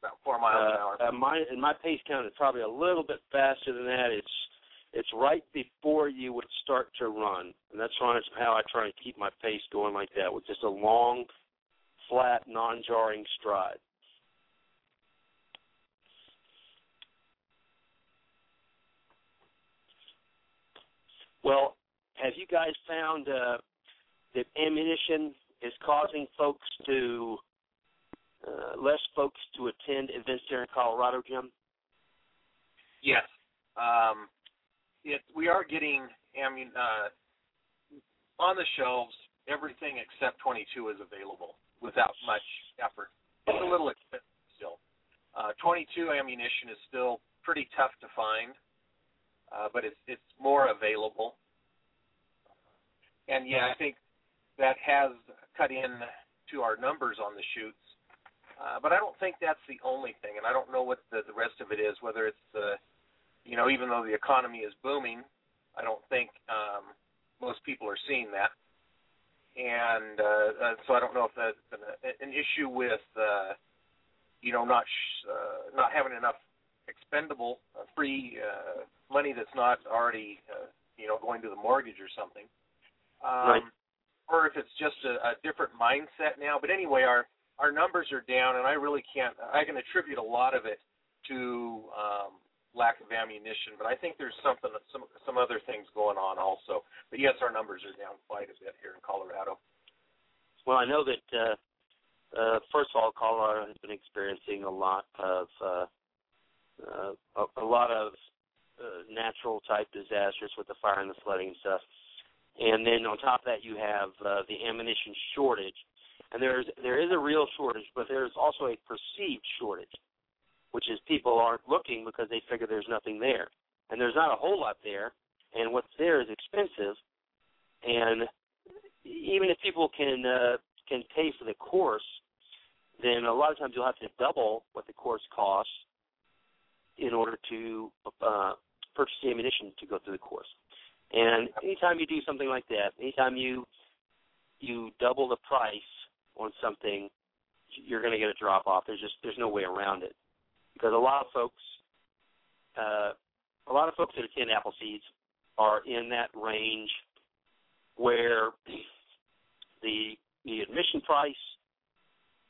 About four miles an hour. Uh, uh, my and my pace count is probably a little bit faster than that. It's it's right before you would start to run, and that's how I try and keep my pace going like that with just a long, flat, non-jarring stride. Well, have you guys found uh, that ammunition is causing folks to uh, less folks to attend events here in Colorado, Jim? Yes. Um, it, we are getting ammun uh, on the shelves. Everything except 22 is available without much effort. It's a little expensive still. Uh, 22 ammunition is still pretty tough to find, uh, but it's it's more available. And yeah, I think that has cut in to our numbers on the shoots. Uh, but I don't think that's the only thing, and I don't know what the, the rest of it is. Whether it's the, you know, even though the economy is booming, I don't think um, most people are seeing that, and uh, uh, so I don't know if that's an, an issue with, uh, you know, not sh- uh, not having enough expendable uh, free uh, money that's not already, uh, you know, going to the mortgage or something. Um, Right. Or if it's just a, a different mindset now. But anyway, our our numbers are down, and I really can't. I can attribute a lot of it to um, lack of ammunition, but I think there's something, some some other things going on also. But yes, our numbers are down quite a bit here in Colorado. Well, I know that uh, uh, first of all, Colorado has been experiencing a lot of uh, uh, a, a lot of uh, natural type disasters with the fire and the flooding and stuff. And then on top of that, you have uh, the ammunition shortage, and there's there is a real shortage, but there's also a perceived shortage, which is people aren't looking because they figure there's nothing there, and there's not a whole lot there, and what's there is expensive, and even if people can uh, can pay for the course, then a lot of times you'll have to double what the course costs in order to uh, purchase the ammunition to go through the course. And anytime you do something like that, anytime you you double the price on something, you're going to get a drop off. There's just there's no way around it because a lot of folks, uh, a lot of folks that attend Appleseeds are in that range where the the admission price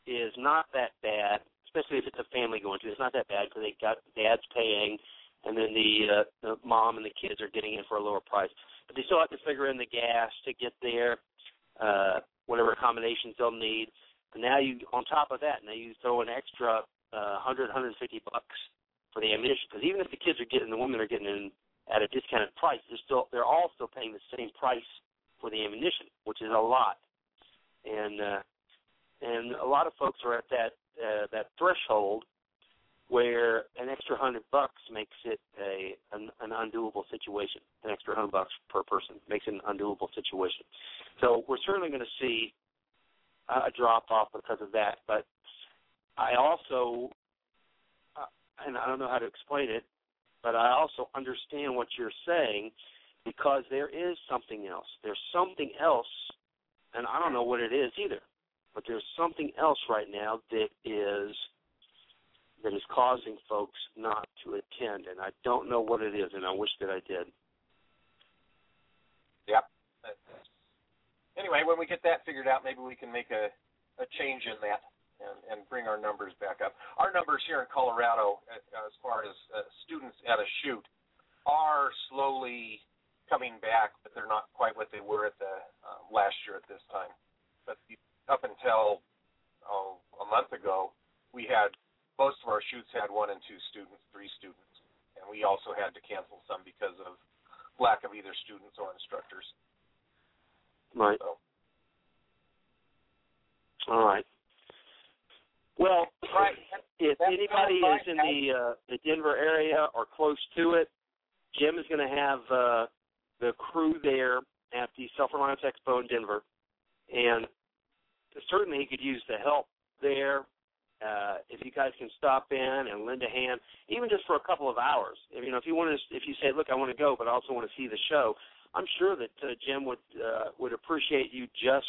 is not that bad, especially if it's a family going to. It's not that bad because they got dad's paying, and then the, uh, the mom and the kids are getting in for a lower price. But they still have to figure in the gas to get there, uh, whatever accommodations they'll need. And now you, on top of that, now you throw an extra uh, 100, 150 bucks for the ammunition. Because even if the kids are getting, the women are getting in at a discounted price, they're still, they're all still paying the same price for the ammunition, which is a lot. And uh, and a lot of folks are at that uh, that threshold where an extra hundred bucks makes it a an, an undoable situation. An extra hundred bucks per person makes it an undoable situation. So we're certainly going to see a drop off because of that. But I also, uh, and I don't know how to explain it, but I also understand what you're saying because there is something else. There's something else, and I don't know what it is either, but there's something else right now that is that is causing folks not to attend, and I don't know what it is, and I wish that I did. Yeah. Anyway, when we get that figured out, maybe we can make a, a change in that and, and bring our numbers back up. Our numbers here in Colorado, as far as uh, students at a shoot, are slowly coming back, but they're not quite what they were at the uh, last year at this time. But up until oh, a month ago, we had most of our shoots had one and two students, three students, and we also had to cancel some because of lack of either students or instructors. Right. So. All right. Well, Right. if anybody is in the uh, the Denver area or close to it, Jim is going to have uh, the crew there at the Self Reliance Expo in Denver, and certainly he could use the help there. Uh, if you guys can stop in and lend a hand, even just for a couple of hours. If, you know, if you want to, if you say, "Look, I want to go, but I also want to see the show," I'm sure that uh, Jim would uh, would appreciate you just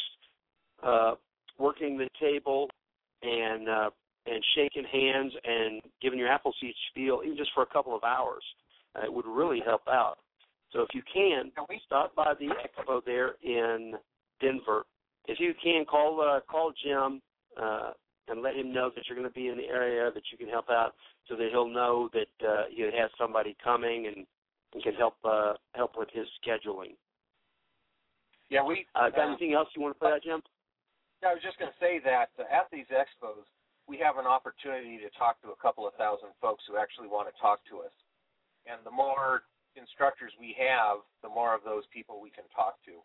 uh, working the table and uh, and shaking hands and giving your Appleseed spiel, even just for a couple of hours. Uh, it would really help out. So if you can, Can we- stop by the expo there in Denver. If you can, call uh, call Jim uh, and let him know that you're going to be in the area, that you can help out, so that he'll know that uh, you have somebody coming and, and can help uh, help with his scheduling. Yeah, we. Uh, got uh, anything else you want to put out, Jim? I was just going to say that uh, at these expos, we have an opportunity to talk to a couple of thousand folks who actually want to talk to us. And the more instructors we have, the more of those people we can talk to.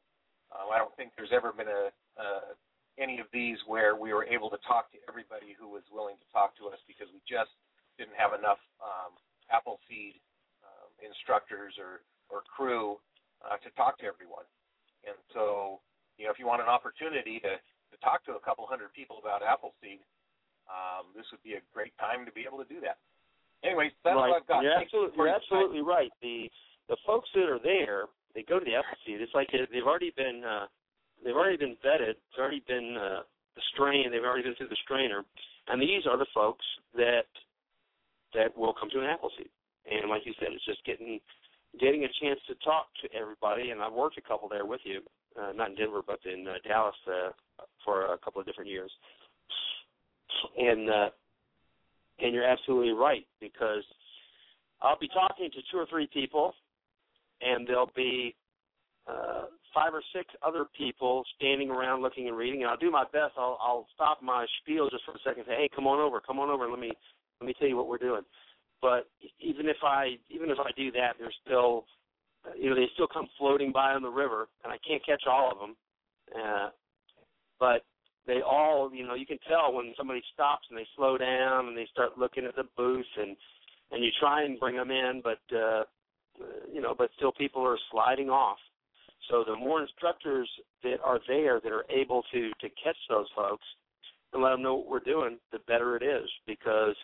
Uh, I don't think there's ever been a uh, any of these where we were able to talk to everybody who was willing to talk to us because we just didn't have enough um, Appleseed um, instructors or or crew uh, to talk to everyone. And so, you know, if you want an opportunity to to talk to a couple hundred people about Appleseed, um, this would be a great time to be able to do that. Anyways, that's right. what I've got. You're absolutely, you're absolutely right. The the folks that are there, they go to the Appleseed. It's like they- they've already been uh, they've already been vetted. It's already been uh, the strain. They've already been through the strainer, and these are the folks that that will come to an Appleseed. And like you said, it's just getting getting a chance to talk to everybody. And I've worked a couple there with you, uh, not in Denver, but in uh, Dallas uh, for a couple of different years. And uh, and you're absolutely right because I'll be talking to two or three people, and there'll be uh, five or six other people standing around looking and reading. And I'll do my best. I'll, I'll stop my spiel just for a second. and Say, hey, come on over, come on over. Let me let me tell you what we're doing. But even if I even if I do that, there's still you know they still come floating by on the river, and I can't catch all of them. Uh, but they all you know you can tell when somebody stops and they slow down and they start looking at the booth and and you try and bring them in, but uh, you know, but still people are sliding off. So the more instructors that are there that are able to to catch those folks and let them know what we're doing, the better it is because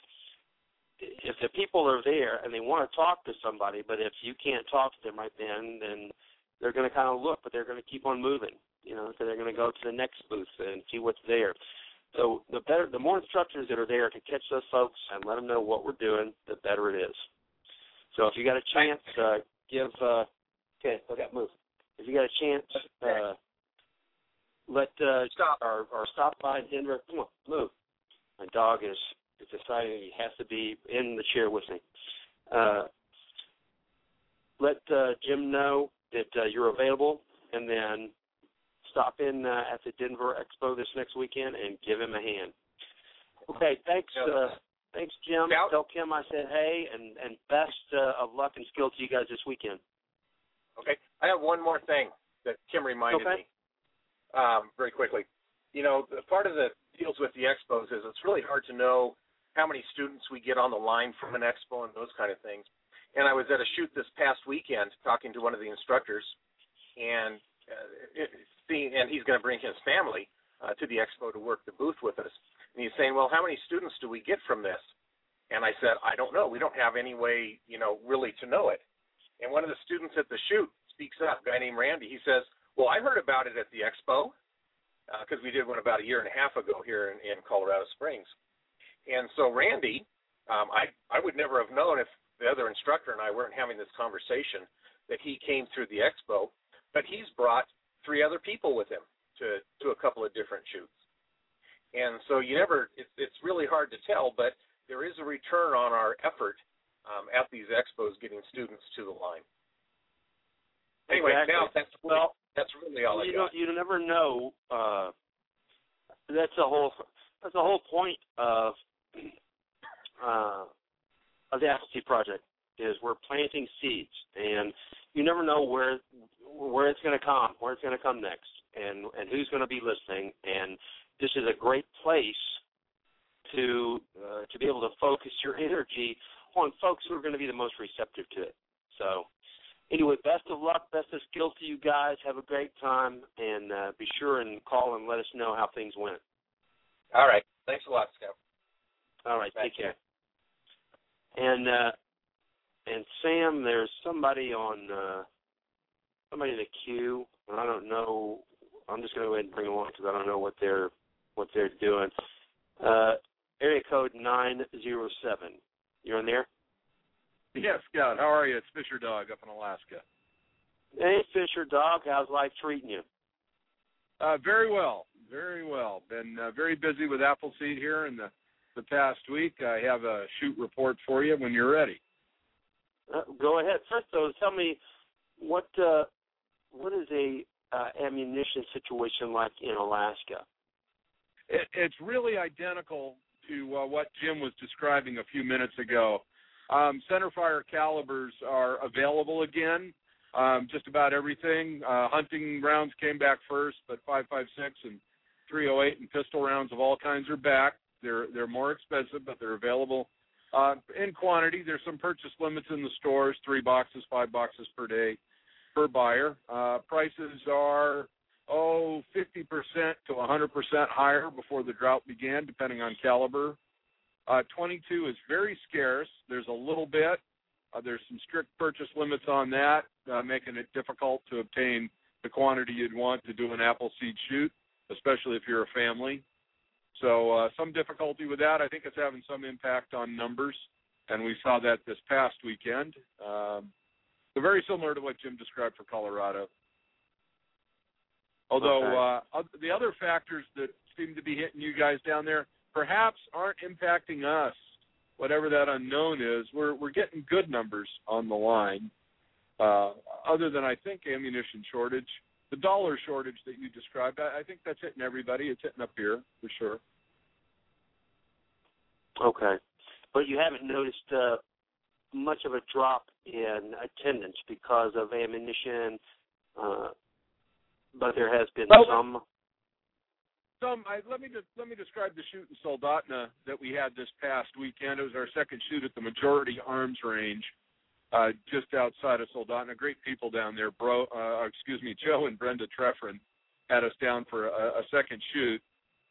if the people are there and they want to talk to somebody, but if you can't talk to them right then, then they're going to kind of look, but they're going to keep on moving. You know, so they're going to go to the next booth and see what's there. So the better, the more instructors that are there to catch those folks and let them know what we're doing, the better it is. So if you got a chance, uh, give. Uh, okay, look at move. If you got a chance, uh, let uh, Stop. or or stop by Denver. Come on, move. My dog is deciding he has to be in the chair with me. Uh, let uh, Jim know that uh, you're available, and then stop in uh, at the Denver Expo this next weekend and give him a hand. Okay, thanks, uh, thanks, Jim. Tell Kim I said hey, and and best uh, of luck and skill to you guys this weekend. Okay. I have one more thing that Kim reminded Okay. me um, very quickly. You know, the part of the deals with the expos is it's really hard to know how many students we get on the line from an expo and those kind of things. And I was at a shoot this past weekend talking to one of the instructors, and uh, it, and he's going to bring his family uh, to the expo to work the booth with us. And he's saying, well, how many students do we get from this? And I said, I don't know. We don't have any way, you know, really to know it. And one of the students at the shoot speaks up, a guy named Randy. He says, well, I heard about it at the expo because uh, we did one about a year and a half ago here in, in Colorado Springs. And so Randy, um, I I would never have known if the other instructor and I weren't having this conversation that he came through the expo, but he's brought three other people with him to to a couple of different shoots. And so you never it's it's really hard to tell, but there is a return on our effort um, at these expos getting students to the line. Anyway, exactly. now that's well, that's really all you I got. you never know. Uh, that's the whole that's the whole point of uh, of the Appleseed project is we're planting seeds, and you never know where where it's going to come, where it's going to come next, and and who's going to be listening. And this is a great place to uh, to be able to focus your energy on folks who are going to be the most receptive to it. So anyway, best of luck, best of skill to you guys. Have a great time, and uh, be sure and call and let us know how things went. All right. Thanks a lot, Scout. All right, Thank take care. And uh, and Sam, there's somebody on uh, somebody in the queue, and I don't know. I'm just going to go ahead and bring them on because I don't know what they're what they're doing. Uh, area code nine zero seven. You're in there. Yeah, Scott. How are you? It's Fisher Dog up in Alaska. Hey, Fisher Dog, how's life treating you? Uh, very well, very well. Been uh, very busy with Appleseed here in the the past week. I have a shoot report for you when you're ready. Uh, go ahead. First, though, tell me what uh, what is a uh, ammunition situation like in Alaska? It, it's really identical to uh, what Jim was describing a few minutes ago. Um, centerfire calibers are available again. Um, just about everything. Uh, hunting rounds came back first, but 5.56 and 308 and pistol rounds of all kinds are back. They're they're more expensive, but they're available uh, in quantity. There's some purchase limits in the stores: three boxes, five boxes per day per buyer. Uh, prices are oh 50% to 100% higher before the drought began, depending on caliber. Uh, 22 is very scarce. There's a little bit. Uh, there's some strict purchase limits on that, uh, making it difficult to obtain the quantity you'd want to do an Appleseed shoot, especially if you're a family. So uh, some difficulty with that. I think it's having some impact on numbers, and we saw that this past weekend. Um, so very similar to what Jim described for Colorado. Although uh, the other factors that seem to be hitting you guys down there perhaps aren't impacting us, whatever that unknown is. We're we're getting good numbers on the line. Uh, other than I think ammunition shortage, the dollar shortage that you described, I, I think that's hitting everybody. It's hitting up here for sure. Okay, but you haven't noticed uh, much of a drop in attendance because of ammunition, uh, but there has been Well, some. Some I, let me just let me describe the shoot in Soldotna that we had this past weekend. It was our second shoot at the Majority Arms Range, uh, just outside of Soldotna. Great people down there, bro. Uh, excuse me, Joe and Brenda Treffren had us down for a, a second shoot.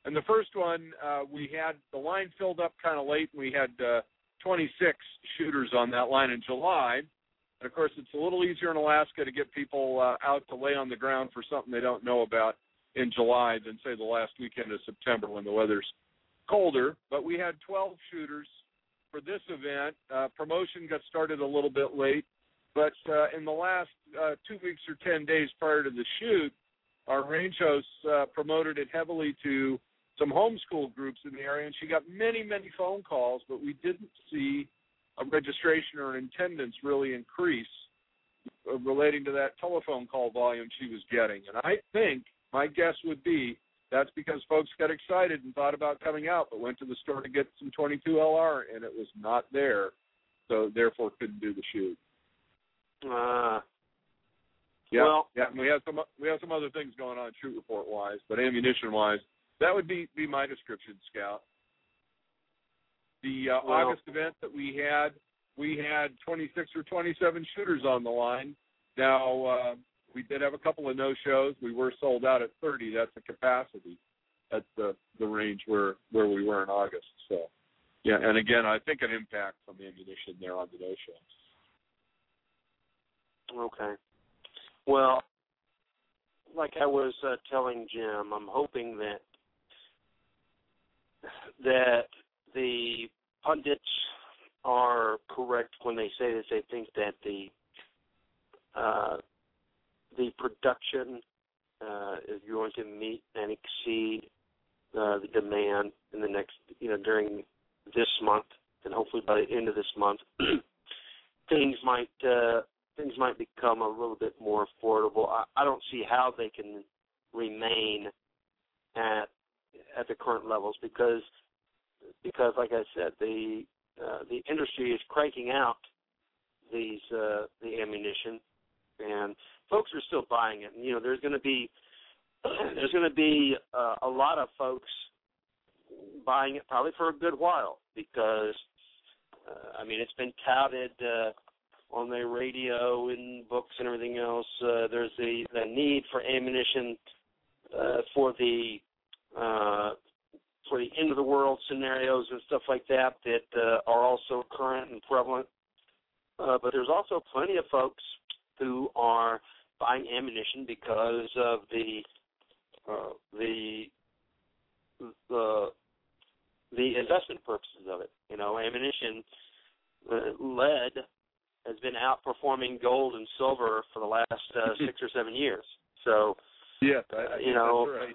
And the first one, uh, we had the line filled up kind of late, we had uh, 26 shooters on that line in July. And of course, it's a little easier in Alaska to get people uh, out to lay on the ground for something they don't know about in July than say the last weekend of September when the weather's colder. But we had 12 shooters for this event. Uh, promotion got started a little bit late, but uh, in the last uh, two weeks or 10 days prior to the shoot, our range host uh, promoted it heavily to some homeschool groups in the area, and she got many, many phone calls, but we didn't see a registration or an attendance really increase uh, relating to that telephone call volume she was getting. And I think my guess would be that's because folks got excited and thought about coming out, but went to the store to get some 22 LR, and it was not there, so therefore couldn't do the shoot. Uh, Yeah, Well- yeah. And we have some we have some other things going on shoot report wise, but ammunition wise, that would be be my description, Scout. The uh, Well- August event that we had, we had 26 or 27 shooters on the line. Now uh, we did have a couple of no shows. We were sold out at 30. That's the capacity. at the the range where where we were in August. So yeah, and again, I think an impact from the ammunition there on the no shows. Okay. Well, like I was uh, telling Jim, I'm hoping that that the pundits are correct when they say that they think that the uh, the production uh, is going to meet and exceed uh, the demand in the next, you know, during this month, and hopefully by the end of this month, things might uh, things might become a little bit more affordable. I, I don't see how they can remain at at the current levels because because like I said, the uh, the industry is cranking out these uh, the ammunition, and folks are still buying it. And, you know, there's going to be there's going to be uh, a lot of folks buying it probably for a good while because uh, I mean it's been touted uh, on the radio and books and everything else. Uh, there's the the need for ammunition uh, for the uh, for the end of the world scenarios and stuff like that that uh, are also current and prevalent. Uh, but there's also plenty of folks who are buying ammunition because of the uh, the the the investment purposes of it. You know, ammunition, uh, lead has been outperforming gold and silver for the last uh, six or seven years. So, yeah, uh, you know, right.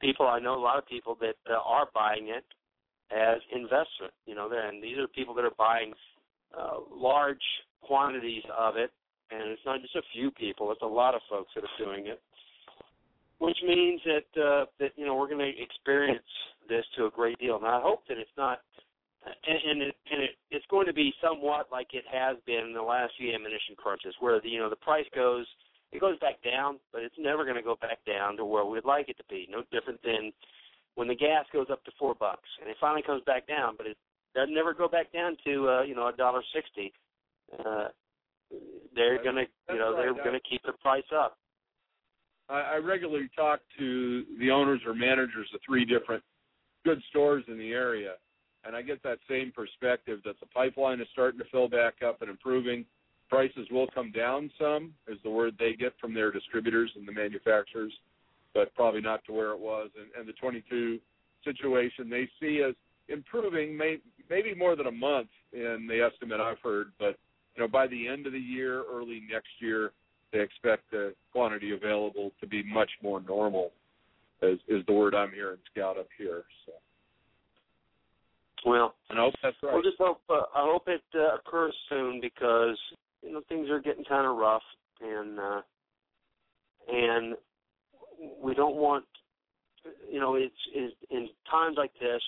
people I know a lot of people that uh, are buying it as investment. You know, and these are people that are buying uh, large quantities of it, and it's not just a few people; it's a lot of folks that are doing it. Which means that uh, that you know we're going to experience this to a great deal, and I hope that it's not. And, and, it, and it, it's going to be somewhat like it has been in the last few ammunition crunches, where the you know the price goes, it goes back down, but it's never going to go back down to where we'd like it to be. No different than when the gas goes up to four bucks, and it finally comes back down, but it doesn't never go back down to uh, you know a dollar sixty. Uh, they're going to you know they're going to keep the price up. I, I regularly talk to the owners or managers of three different good stores in the area, and I get that same perspective that the pipeline is starting to fill back up and improving. Prices will come down some, is the word they get from their distributors and the manufacturers, but probably not to where it was. And, and the 22 situation they see as improving, may, maybe more than a month in the estimate I've heard, but you know by the end of the year, early next year, they expect the quantity available to be much more normal, is, is the word I'm hearing scout up here. So. Well, and I hope that's right. We'll just hope. Uh, I hope it uh, occurs soon because you know things are getting kind of rough, and uh, and we don't want. You know, it's, it's in times like this.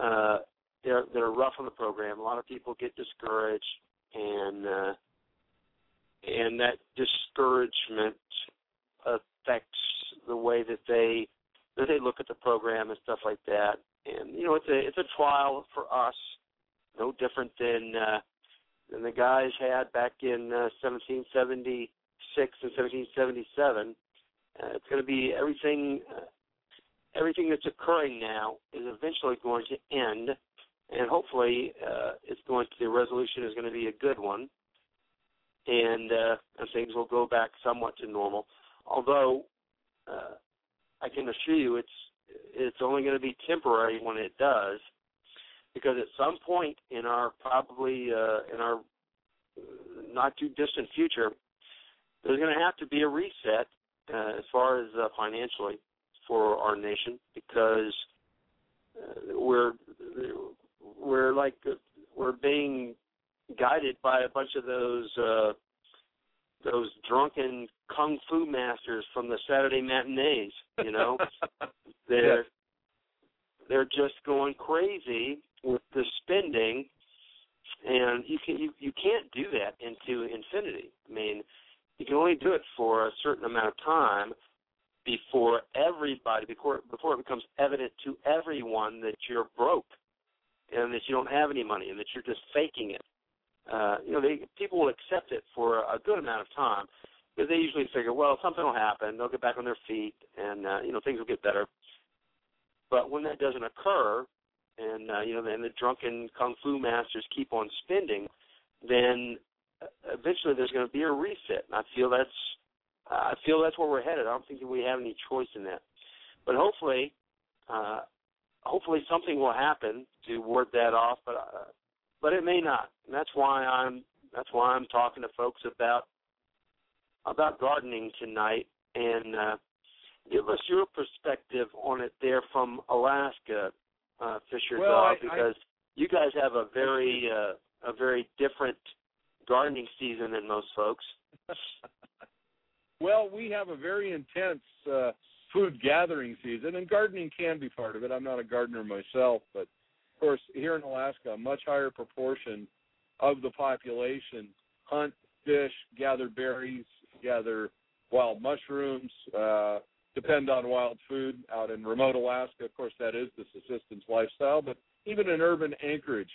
Uh, they're they're rough on the program. A lot of people get discouraged, and uh, and that discouragement affects the way that they that they look at the program and stuff like that. And you know, it's a it's a trial for us, no different than uh, than the guys had back in uh, 1776 and 1777. Uh, it's going to be everything. Uh, everything that's occurring now is eventually going to end, and hopefully, uh, it's going to the resolution is going to be a good one and uh, and things will go back somewhat to normal. Although uh, I can assure you, it's it's only going to be temporary when it does, because at some point in our probably uh, in our not too distant future, there's going to have to be a reset uh, as far as uh, financially for our nation because uh, we're we're like we're being guided by a bunch of those uh those drunken kung fu masters from the Saturday matinees, you know. they're Yeah. they're just going crazy with the spending and you can you, you can't do that into infinity. I mean, you can only do it for a certain amount of time before everybody before before it becomes evident to everyone that you're broke and that you don't have any money and that you're just faking it uh, you know, they people will accept it for a good amount of time, because they usually figure, well, something will happen. They'll get back on their feet, and uh, you know things will get better. But when that doesn't occur, and uh, you know, and the drunken kung fu masters keep on spending, then eventually there's going to be a reset. And I feel that's I feel that's where we're headed. I don't think we have any choice in that. But hopefully, uh, hopefully something will happen to ward that off. But uh, but it may not. And that's why I'm that's why I'm talking to folks about about gardening tonight and uh, give us your perspective on it there from Alaska, uh, Fisher Well, Dog, I- because you guys have a very uh, a very different gardening season than most folks. Well, we have a very intense uh, food gathering season, and gardening can be part of it. I'm not a gardener myself, but of course, here in Alaska, a much higher proportion of the population hunt, fish, gather berries, gather wild mushrooms, uh, depend on wild food out in remote Alaska. Of course, that is the subsistence lifestyle, but even in urban Anchorage,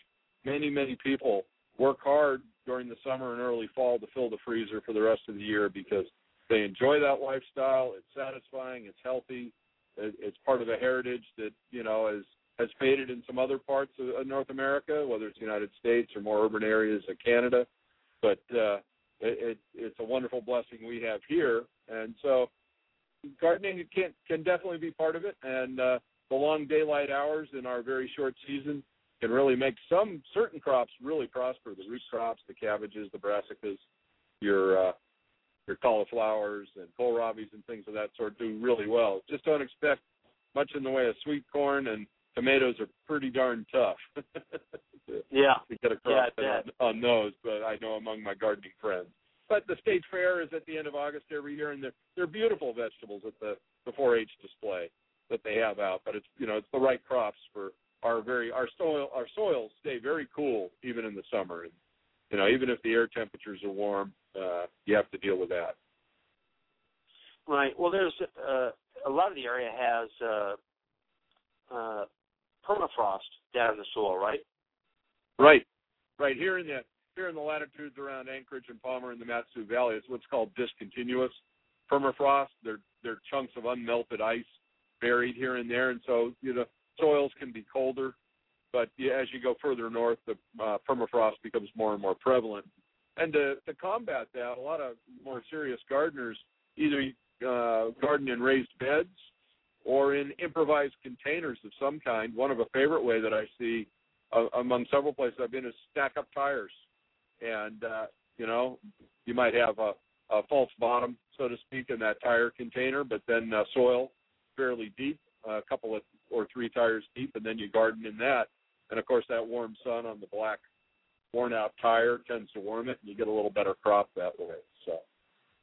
many, many people work hard during the summer and early fall to fill the freezer for the rest of the year because they enjoy that lifestyle. It's satisfying. It's healthy. It, it's part of a heritage that you know has has faded in some other parts of, of North America, whether it's the United States or more urban areas of Canada. But uh, it, it, it's a wonderful blessing we have here, and so gardening can can definitely be part of it. And uh, the long daylight hours in our very short season can really make some certain crops really prosper. The root crops, the cabbages, the brassicas, your uh, your cauliflowers and kohlrabis and things of that sort do really well. Just don't expect much in the way of sweet corn and tomatoes are pretty darn tough to, Yeah, to get across Yeah, I on, on those. But I know among my gardening friends. But the state fair is at the end of August every year, and they're they're beautiful vegetables at the the 4-H display that they have out. But it's you know it's the right crops for our very our soil our soils stay very cool even in the summer, and you know even if the air temperatures are warm, uh, you have to deal with that. right. Well, there's uh, a lot of the area has uh, uh, permafrost down in the soil, right? Right, right here in the here in the latitudes around Anchorage and Palmer in the Matsu Valley, it's what's called discontinuous permafrost. They're they're chunks of unmelted ice buried here and there, and so you know soils can be colder. But yeah, as you go further north, the uh, permafrost becomes more and more prevalent. And to, to combat that, a lot of more serious gardeners either uh, garden in raised beds or in improvised containers of some kind. One of a favorite way that I see uh, among several places I've been is stack up tires, and uh, you know you might have a, a false bottom, so to speak, in that tire container, but then uh, soil fairly deep, a couple of or three tires deep, and then you garden in that. And of course, that warm sun on the black, worn-out tire tends to warm it, and you get a little better crop that way. So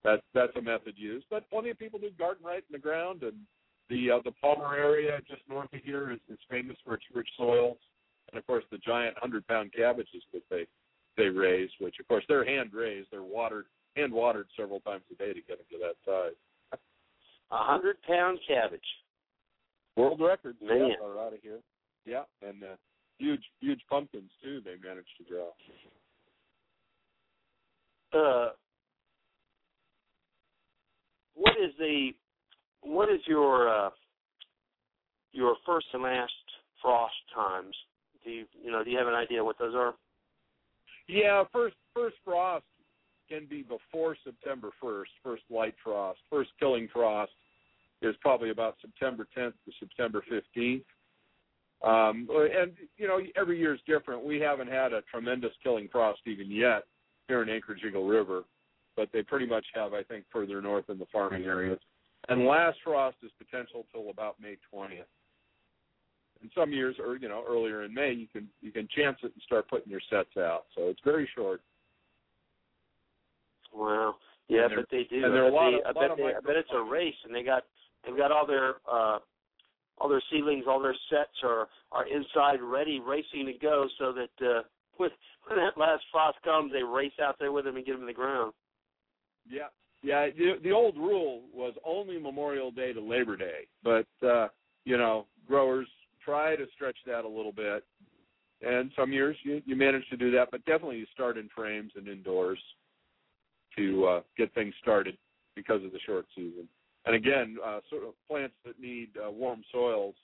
that that's a method used. But plenty of people do garden right in the ground, and the uh, the Palmer area just north of here is, is famous for its rich soils, and of course the giant hundred-pound cabbages that they they raise, which of course they're hand raised, they're watered hand watered several times a day to get them to that size. A hundred pound cabbage. World records Man. yeah, are out of here. Yeah, and uh, huge huge pumpkins too. They managed to grow. Uh, what is the what is your uh, your first and last frost times? Do you you know do you have an idea what those are? Yeah, first first frost can be before September first. First light frost, first killing frost is probably about September 10th to September 15th. Um, and you know, every year is different. We haven't had a tremendous killing frost even yet here in Anchorage Eagle River, but they pretty much have, I think, further north in the farming areas. And last frost is potential till about May 20th. And some years, or you know, earlier in May, you can you can chance it and start putting your sets out. So it's very short. Wow. Yeah, but they do. and there are a lot they- of- I bet they, I bet it's a race, and they got they've got all their uh, all their seedlings, all their sets are are inside, ready, racing to go, so that uh, when when that last frost comes, they race out there with them and get them in the ground. Yeah, yeah. The, the old rule was only Memorial Day to Labor Day, but uh, you know, growers try to stretch that a little bit. And some years you you manage to do that, but definitely you start in frames and indoors to uh, get things started. because of the short season. And again, uh, sort of plants that need uh, warm soils,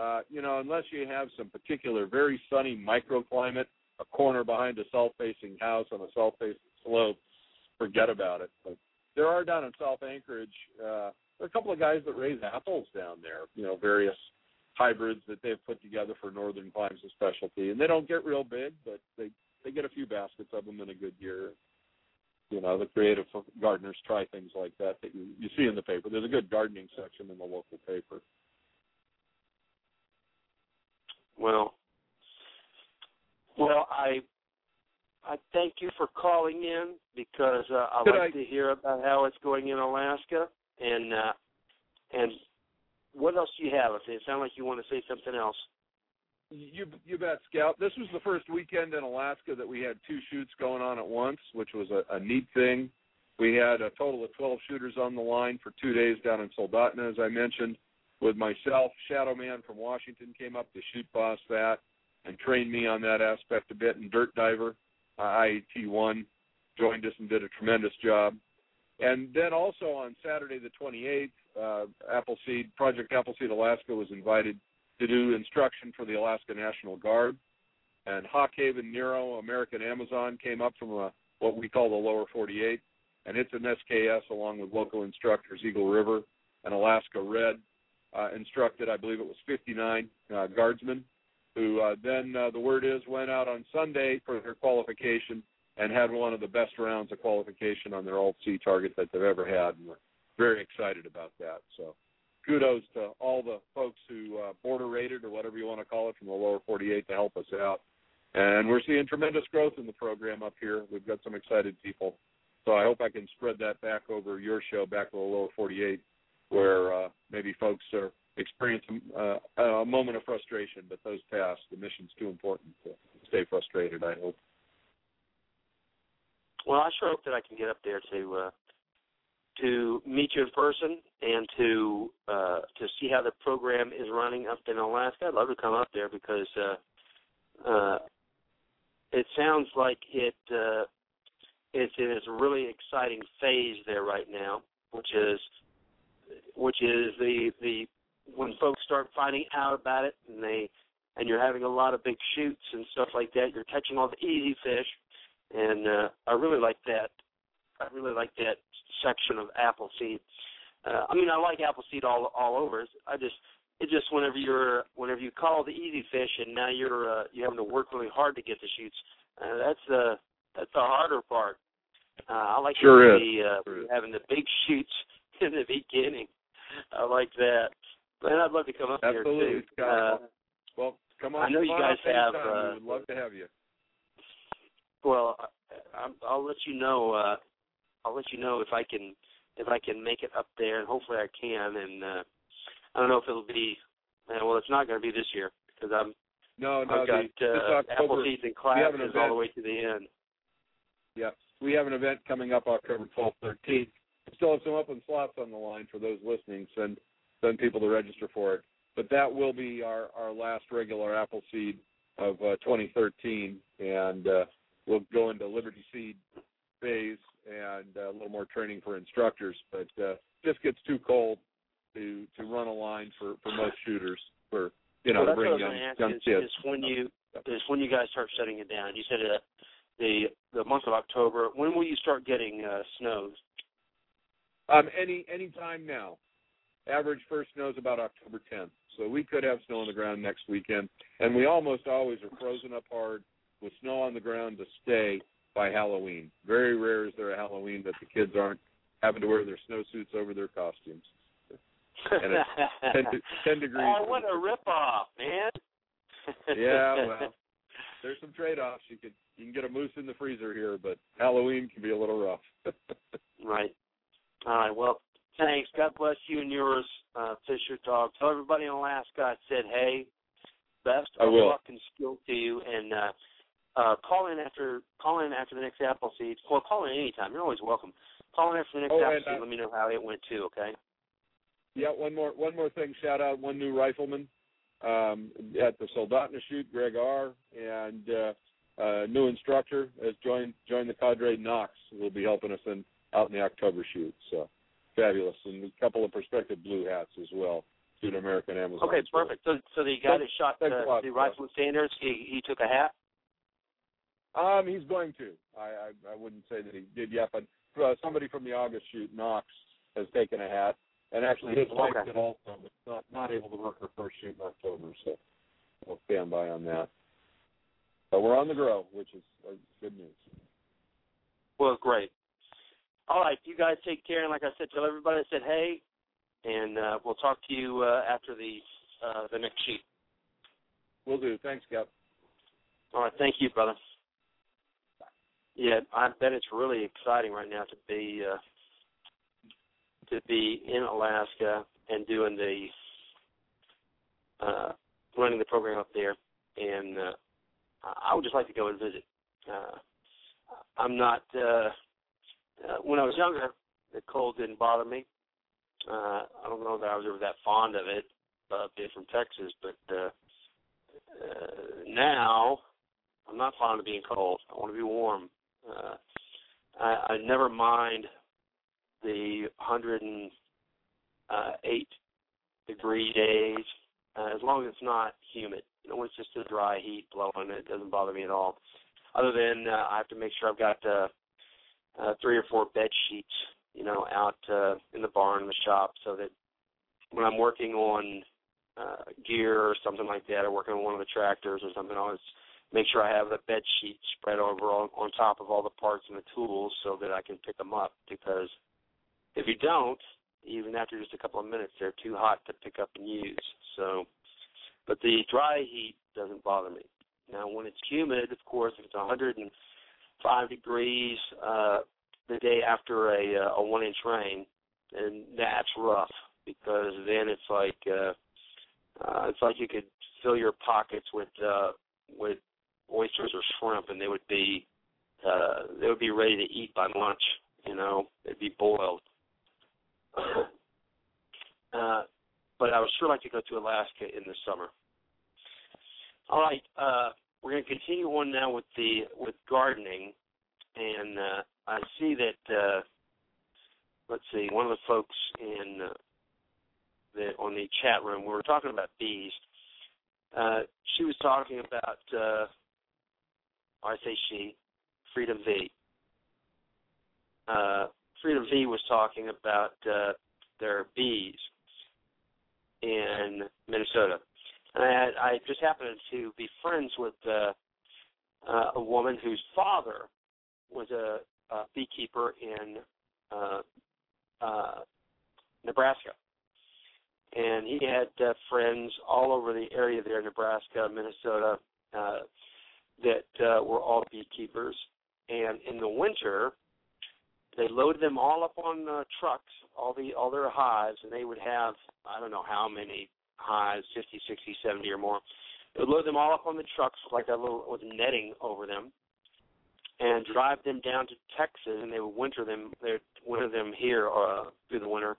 uh, you know, unless you have some particular very sunny microclimate, a corner behind a south-facing house on a south-facing slope, forget about it. But there are down in South Anchorage, uh, there are a couple of guys that raise apples down there. You know, various hybrids that they've put together for northern climes of specialty, and they don't get real big, but they they get a few baskets of them in a good year you know the creative gardeners try things like that that you you see in the paper. There's a good gardening section in the local paper. Well, well, I I thank you for calling in because uh, I Could like I- to hear about how it's going in Alaska and uh, and what else do you have? It sounds like you want to say something else. You you bet, Scout. This was the first weekend in Alaska that we had two shoots going on at once, which was a, a neat thing. We had a total of 12 shooters on the line for two days down in Soldotna, as I mentioned, with myself. Shadow Man from Washington came up to shoot boss that and trained me on that aspect a bit. And Dirt Diver, uh, IAT1, joined us and did a tremendous job. And then also on Saturday the 28th, uh, Appleseed Project Appleseed Alaska was invited to do instruction for the Alaska National Guard. And Hawkhaven Nero, American Amazon, came up from a, what we call the lower 48, and it's an SKS along with local instructors Eagle River and Alaska Red. Uh, instructed, I believe it was 59 uh, guardsmen, who uh, then uh, the word is went out on Sunday for their qualification and had one of the best rounds of qualification on their Alt C target that they've ever had, and we're very excited about that. So kudos to all the folks who uh, border rated or whatever you want to call it from the lower 48 to help us out. And we're seeing tremendous growth in the program up here. We've got some excited people. So I hope I can spread that back over your show back to the lower 48 where uh, maybe folks are experiencing uh, a moment of frustration, but those pass. The mission's too important to stay frustrated, I hope. Well, I sure hope that I can get up there to uh, to meet you in person and to uh, to see how the program is running up in Alaska. I'd love to come up there because uh, uh, it sounds like it uh, it's in its really exciting phase there right now, which is which is the the when folks start finding out about it and they and you're having a lot of big shoots and stuff like that. You're catching all the easy fish, and uh, I really like that. I really like that section of Appleseed. Uh, I mean, I like Appleseed all all over. I just it just whenever you're whenever you call the easy fish and now you're uh, you're having to work really hard to get the shoots. Uh, that's the that's the harder part. Uh, I like Sure the uh, Sure having the big shoots in the beginning. I like that. And I'd love to come up Absolutely, too. Scott. Uh, Well, come on. I know you guys have, uh, we would love to have you. Well, I, I'll let you know. Uh, I'll let you know if I can if I can make it up there, and hopefully I can. And uh, I don't know if it'll be. Uh, well, it's not going to be this year because I'm No, no, I've got the, uh, October, Appleseeds and classes all the way to the end. Yeah, we have an event coming up October 12th, 13th. We still have some open slots on the line for those listening. Send send people to register for it. But that will be our our last regular Appleseed of uh, 2013, and uh, we'll go into Liberty Seed phase and uh, a little more training for instructors. But uh, just gets too cold to to run a line for for most shooters for you know well, to that's what I bring young going to ask young. Is, kids. is when you is when you guys start shutting it down. You said uh, the the month of October. When will you start getting uh, snows? Um, any any time now. Average first snow is about October 10th, so we could have snow on the ground next weekend. And we almost always are frozen up hard with snow on the ground to stay by Halloween. Very rare is there a Halloween that the kids aren't having to wear their snowsuits over their costumes. And it's 10, de- 10 degrees. Oh, what a ripoff, man! yeah, well, there's some trade-offs. You can you can get a moose in the freezer here, but Halloween can be a little rough. Right. All right. Well, thanks. God bless you and yours, uh, Fisher Dog. Tell everybody in Alaska I said hey. Best I of will. luck and skill to you, and uh, uh, call in after call in after the next Appleseed. Well, call in anytime. You're always welcome. Call in after the next Oh, Appleseed. uh, Let me know how it went too. Okay. Yeah, one more one more thing. Shout out one new rifleman um, at the Soldotna shoot, Greg R. And uh, uh, new instructor has joined joined the cadre. Knox will be helping us in out in the October shoot. So fabulous, and a couple of prospective blue hats as well. To the American Amazon. Okay, perfect. So, so the guy that shot uh, lot, the rifle Sanders, he he took a hat. Um, he's going to. I, I I wouldn't say that he did yet, but uh, somebody from the August shoot, Knox, has taken a hat, and actually his wife Okay. did also, but not not able to work her first shoot in October, so we'll stand by on that. But we're on the grow, which is uh, good news. Well, great. All right, you guys take care, and like I said, tell everybody I said hey, and uh, we'll talk to you uh, after the uh, the next sheet. We'll do. Thanks, Cap. All right, thank you, brother. Yeah, I bet it's really exciting right now to be uh, to be in Alaska and doing the uh, running the program up there, and uh, I would just like to go and visit. Uh, I'm not. Uh, uh, when I was younger, the cold didn't bother me. Uh, I don't know that I was ever that fond of it, uh, being from Texas, but uh, uh, now I'm not fond of being cold. I want to be warm. Uh, never mind the 108 degree days uh, as long as it's not humid. You know, when it's just a dry heat blowing, it doesn't bother me at all. Other than uh, I have to make sure I've got uh, uh, three or four bed sheets, you know, out uh, in the barn, the shop, so that when I'm working on uh, gear or something like that, or working on one of the tractors or something, I always make sure I have the bed sheet spread over on, on top of all the parts and the tools so that I can pick them up. Because if you don't, even after just a couple of minutes, they're too hot to pick up and use. So, but the dry heat doesn't bother me. Now, when it's humid, of course, if it's 105 degrees uh, the day after a, uh, a one-inch rain, then that's rough because then it's like uh, uh, it's like you could fill your pockets with uh, with oysters or shrimp, and they would be uh, they would be ready to eat by lunch. You know, they'd be boiled. uh, but I would sure like to go to Alaska in the summer. All right, uh, we're going to continue on now with the with gardening, and uh, I see that. Uh, let's see, one of the folks in uh, the on the chat room, we were talking about bees. Uh, she was talking about, uh, I say she, Freedom V. Uh, Freedom V was talking about uh, their bees in Minnesota. And I, had, I just happened to be friends with uh, uh, a woman whose father was a, a beekeeper in uh, uh, Nebraska and he had uh, friends all over the area there, Nebraska, Minnesota, uh, that uh, were all beekeepers. And in the winter, they loaded them all up on uh, trucks, all the all their hives, and they would have I don't know how many hives, 50, 60, 70 or more. They would load them all up on the trucks like a little with netting over them, and drive them down to Texas, and they would winter them. They would winter them here uh, through the winter,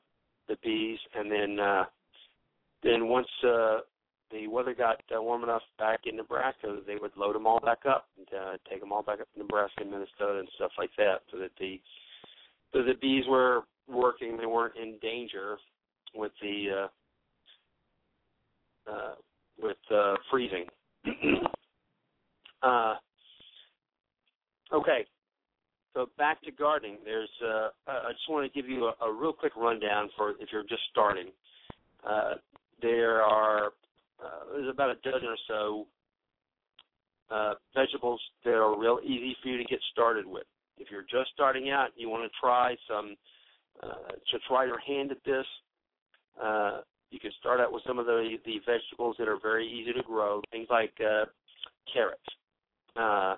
the bees, and then. uh then once uh, the weather got uh, warm enough back in Nebraska, they would load them all back up and uh, take them all back up to Nebraska and Minnesota and stuff like that, so that the so the bees were working, they weren't in danger with the uh, uh, with uh, freezing. uh, okay, so back to gardening. There's uh, I just want to give you a, a real quick rundown for if you're just starting. Uh, there are uh, there's about a dozen or so uh, vegetables that are real easy for you to get started with. If you're just starting out, you want to try some uh, to try your hand at this. Uh, you can start out with some of the the vegetables that are very easy to grow, things like uh, carrots, uh,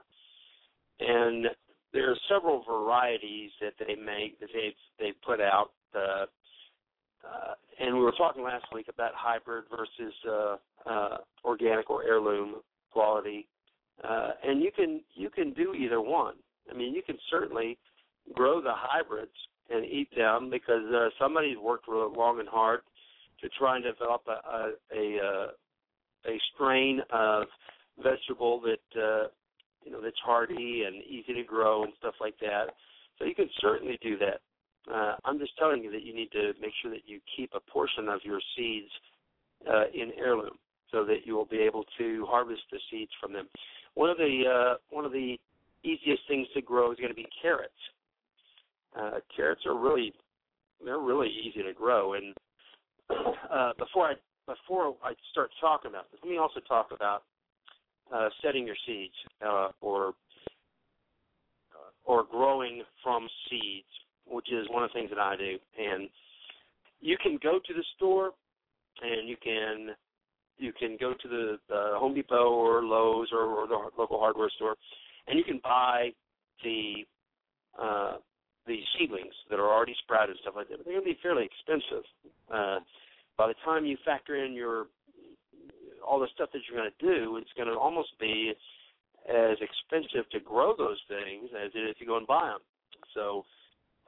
and there are several varieties that they make that they've they've put out. Uh, uh, and we were talking last week about hybrid versus uh, uh, organic or heirloom quality, uh, and you can you can do either one. I mean, you can certainly grow the hybrids and eat them because uh, somebody's worked real long and hard to try and develop a a, a, uh, a strain of vegetable that uh, you know that's hardy and easy to grow and stuff like that. So you can certainly do that. Uh, I'm just telling you that you need to make sure that you keep a portion of your seeds uh, in heirloom so that you will be able to harvest the seeds from them. One of the uh, one of the easiest things to grow is going to be carrots. Uh, carrots are really they're really easy to grow, and uh, before I before I start talking about this, let me also talk about uh, setting your seeds uh, or or growing from seeds, which is one of the things that I do. And you can go to the store and you can you can go to the, the Home Depot or Lowe's or, or the local hardware store, and you can buy the uh, the seedlings that are already sprouted and stuff like that. But they're going to be fairly expensive. Uh, by the time you factor in your all the stuff that you're going to do, it's going to almost be as expensive to grow those things as it is to go and buy them. So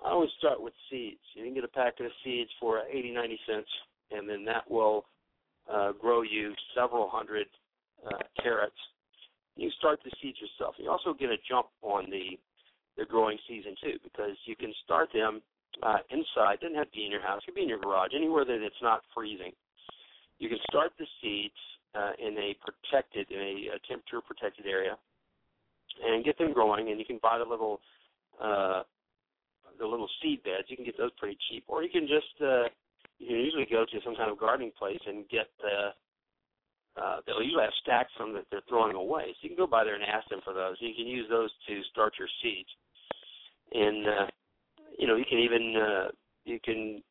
I always start with seeds. You can get a packet of seeds for 80, 90 cents, and then that will uh, grow you several hundred uh, carrots. You start the seeds yourself. You also get a jump on the the growing season too, because you can start them uh, inside. Doesn't have to be in your house. It could be in your garage, anywhere that it's not freezing. You can start the seeds uh, in a protected, in a, a temperature protected area, and get them growing. And you can buy the little, uh, the little seed beds. You can get those pretty cheap, or you can just, uh, you can usually go to some kind of gardening place and get the. Uh, they'll usually have stacks of them that they're throwing away, so you can go by there and ask them for those. You can use those to start your seeds, and uh, you know you can even uh, you can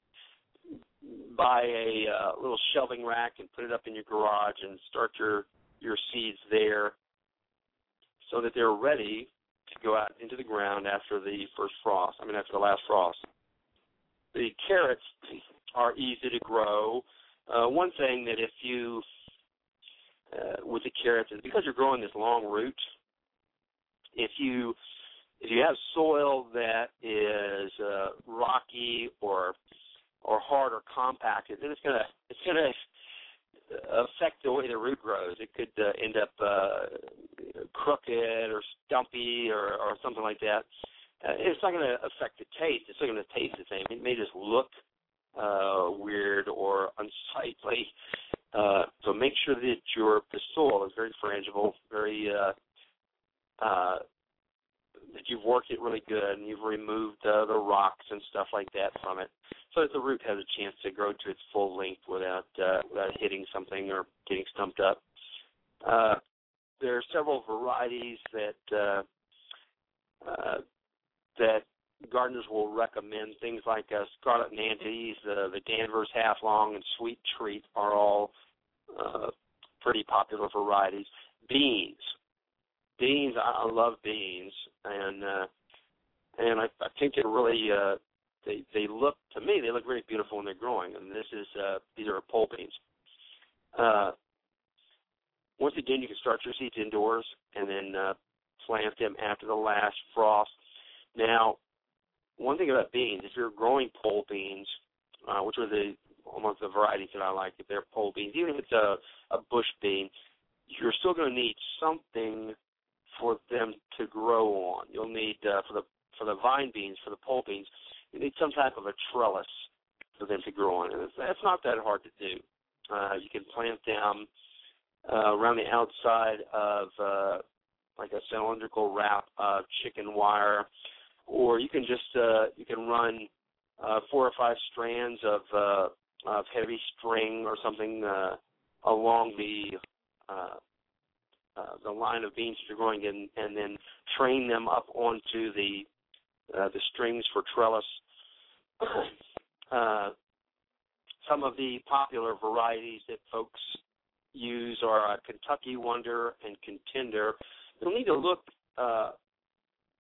buy a uh, little shelving rack and put it up in your garage and start your your seeds there so that they're ready to go out into the ground after the first frost. I mean after the last frost. The carrots are easy to grow. Uh, one thing that if you uh, with the carrots is because you're growing this long root, if you if you have soil that is uh, rocky or or hard or compacted, then it's gonna it's gonna affect the way the root grows. It could uh, end up uh, crooked or stumpy or, or something like that. Uh, it's not going to affect the taste. It's not going to taste the same. It may just look uh, weird or unsightly. Uh, so make sure that your the soil is very frangible, very uh, uh, that you've worked it really good and you've removed uh, the rocks and stuff like that from it, so that the root has a chance to grow to its full length without uh, without hitting something or getting stumped up. Uh, there are several varieties that uh, uh, that gardeners will recommend. Things like uh, Scarlet Nantes, uh, the Danvers Half Long, and Sweet Treat are all uh, pretty popular varieties. Beans beans. I, I love beans, and uh, and I, I think they're really uh, they they look to me they look very beautiful when they're growing. And this is uh, these are pole beans. Uh, once again, you can start your seeds indoors and then uh, plant them after the last frost. Now, one thing about beans, if you're growing pole beans, uh, which are the almost the varieties that I like, if they're pole beans, even if it's a, a bush bean, you're still going to need something for them to grow on. You'll need uh, for the for the vine beans, for the pole beans, you need some type of a trellis for them to grow on, and it's, that's not that hard to do. Uh, you can plant them uh, around the outside of uh, like a cylindrical wrap of chicken wire, or you can just uh, you can run uh, four or five strands of uh, of heavy string or something uh, along the uh, uh, the line of beans that you're growing in, and then train them up onto the uh, the strings for trellis. uh, some of the popular varieties that folks use are uh, Kentucky Wonder and Contender. You'll need to look uh,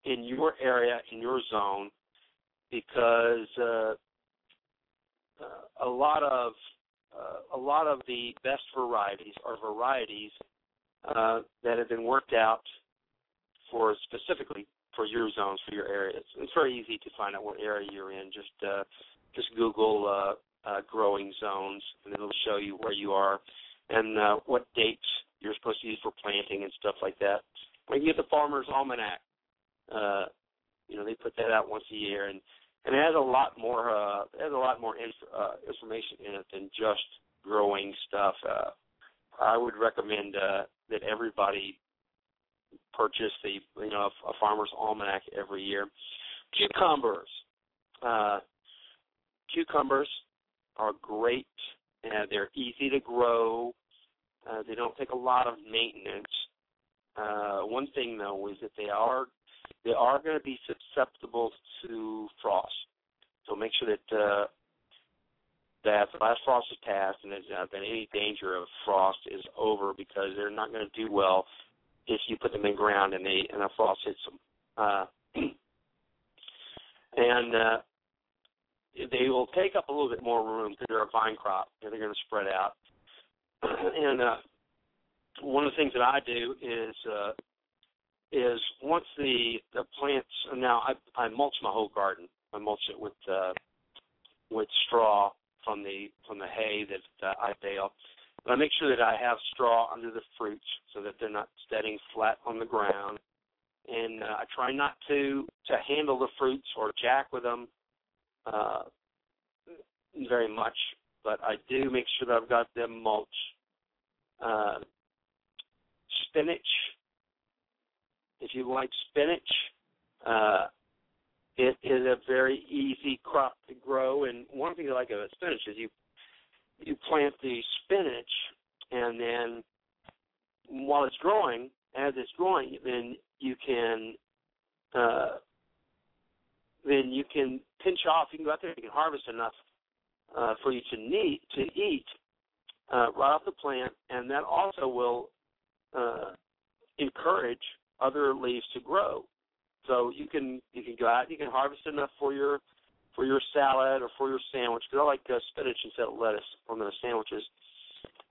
in your area, in your zone, because uh, uh, a lot of uh, a lot of the best varieties are varieties uh, that have been worked out for specifically for your zones, for your areas. It's very easy to find out what area you're in. Just uh, just Google uh, uh, growing zones, and it'll show you where you are and uh, what dates you're supposed to use for planting and stuff like that. When you get the Farmer's Almanac, uh, you know they put that out once a year, and and it has a lot more uh, it has a lot more inf- uh, information in it than just growing stuff. Uh, I would recommend uh, that everybody purchase the you know a, a farmer's almanac every year. Cucumbers, uh, cucumbers are great. Uh, they're easy to grow. Uh, they don't take a lot of maintenance. Uh, one thing though is that they are they are going to be susceptible to frost. So make sure that uh, that the last frost is passed and there's not been any danger of frost is over because they're not going to do well if you put them in ground and they and a frost hits them. Uh, and uh, they will take up a little bit more room because they're a vine crop and they're going to spread out. and uh, one of the things that I do is uh, is once the the plants now I I mulch my whole garden. I mulch it with uh, with straw from the from the hay that uh, I bale. But I make sure that I have straw under the fruits so that they're not steading flat on the ground. And uh, I try not to to handle the fruits or jack with them uh, very much, but I do make sure that I've got them mulched. Uh, spinach. If you like spinach, uh, it is a very easy crop to grow. And one thing I like about spinach is you you plant the spinach, and then while it's growing, as it's growing, then you can uh, then you can pinch off. You can go out there, you can harvest enough uh, for you to need to eat uh, right off the plant, and that also will uh, encourage other leaves to grow. So you can you can go out, you can harvest enough for your for your salad or for your sandwich. Because I like uh, spinach instead of lettuce on the sandwiches,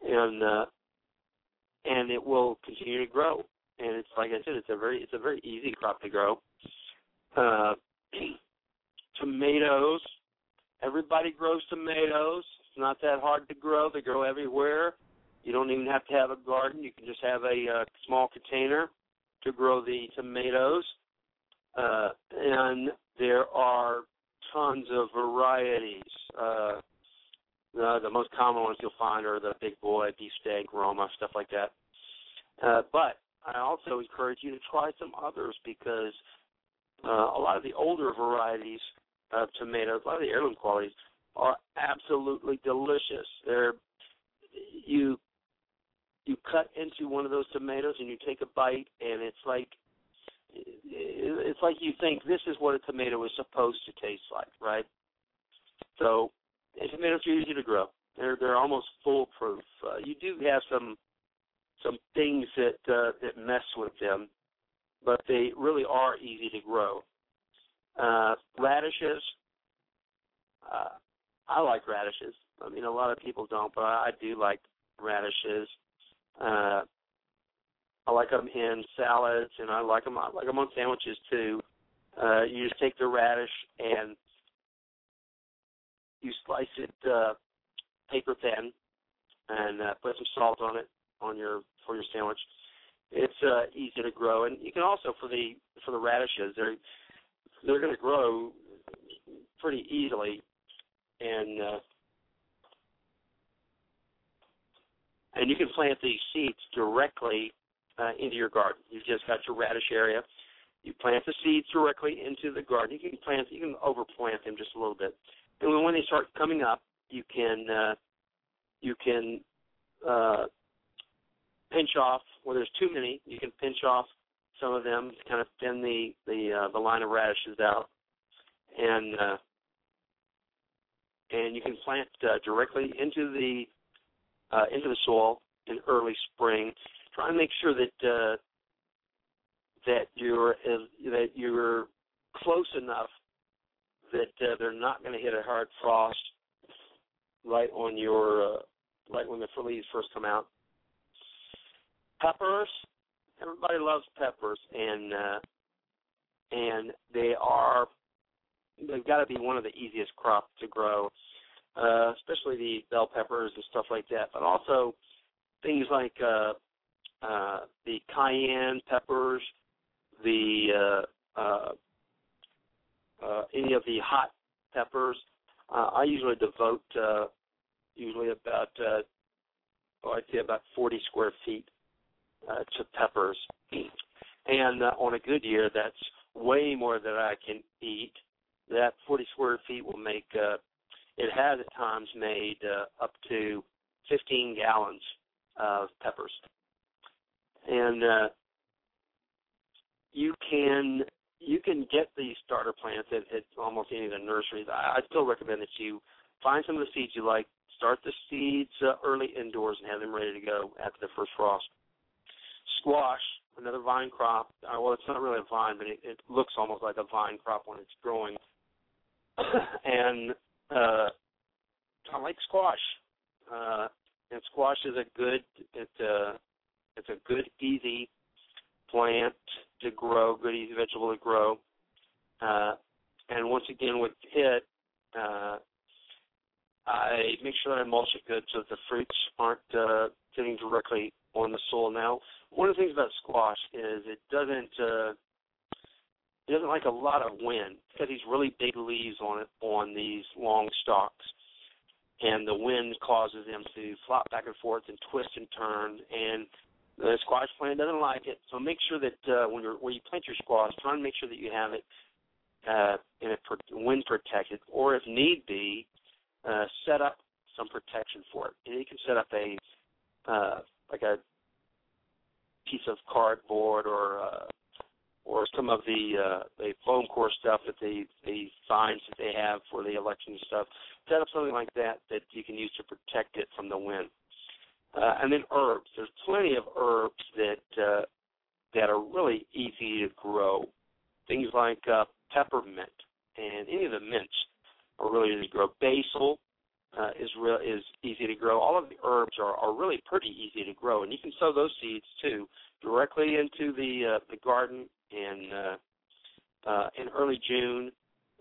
and uh, and it will continue to grow. And it's like I said, it's a very it's a very easy crop to grow. Uh, tomatoes, everybody grows tomatoes. It's not that hard to grow. They grow everywhere. You don't even have to have a garden. You can just have a uh, small container to grow the tomatoes. Uh, and there are tons of varieties. Uh, the, the most common ones you'll find are the big boy, beefsteak, Roma, stuff like that. Uh, but I also encourage you to try some others because uh, a lot of the older varieties of tomatoes, a lot of the heirloom qualities, are absolutely delicious. They're you you cut into one of those tomatoes and you take a bite and it's like it's like you think this is what a tomato is supposed to taste like, right? So, tomatoes are easy to grow. They're they're almost foolproof. Uh, you do have some some things that uh, that mess with them, but they really are easy to grow. Uh, radishes. Uh, I like radishes. I mean, a lot of people don't, but I, I do like radishes. Uh, I like them in salads, and I like them. I like them on sandwiches too. Uh, you just take the radish and you slice it uh, paper thin, and uh, put some salt on it on your for your sandwich. It's uh, easy to grow, and you can also for the for the radishes they're they're going to grow pretty easily, and uh, and you can plant these seeds directly uh, into your garden. You've just got your radish area. You plant the seeds directly into the garden. You can plant, you can overplant them just a little bit, and when they start coming up, you can uh, you can uh, pinch off. Where there's too many, you can pinch off some of them to kind of thin the the uh, the line of radishes out, and uh, and you can plant uh, directly into the uh, into the soil in early spring. Try and make sure that uh, that you're that you're close enough that uh, they're not going to hit a hard frost right on your uh, right when the leaves first come out. Peppers, everybody loves peppers, and uh, and they are they've got to be one of the easiest crops to grow uh, especially the bell peppers and stuff like that, but also things like uh, uh, the cayenne peppers, the uh, uh, uh, any of the hot peppers. Uh, I usually devote uh, usually about uh, oh, I'd say about 40 square feet uh, to peppers, and uh, on a good year, that's way more than I can eat. That 40 square feet will make. Uh, it has at times made uh, up to 15 gallons of peppers, and uh, you can you can get these starter plants at, at almost any of the nurseries. I, I still recommend that you find some of the seeds you like, start the seeds uh, early indoors, and have them ready to go after the first frost. Squash, another vine crop. Uh, well, it's not really a vine, but it, it looks almost like a vine crop when it's growing. and uh, I like squash. Uh, and squash is a good. It's a it's a good easy plant to grow, good easy vegetable to grow. Uh, and once again, with it, uh, I make sure that I mulch it good so that the fruits aren't uh, sitting directly on the soil. Now, one of the things about squash is it doesn't uh, it doesn't like a lot of wind. It's got these really big leaves on it on these long stalks, and the wind causes them to flop back and forth and twist and turn. And the squash plant doesn't like it, so make sure that uh, when you're when you plant your squash, try and make sure that you have it uh, in a per- wind protected, or if need be, uh, set up some protection for it. And you can set up a uh, like a piece of cardboard or uh, or some of the uh, the foam core stuff that they the signs that they have for the election stuff. Set up something like that that you can use to protect it from the wind. Uh, and then herbs. There's plenty of herbs that uh, that are really easy to grow. Things like uh, peppermint and any of the mints are really easy to grow. Basil uh, is real is easy to grow. All of the herbs are, are really pretty easy to grow, and you can sow those seeds too directly into the uh, the garden in uh, uh, in early June,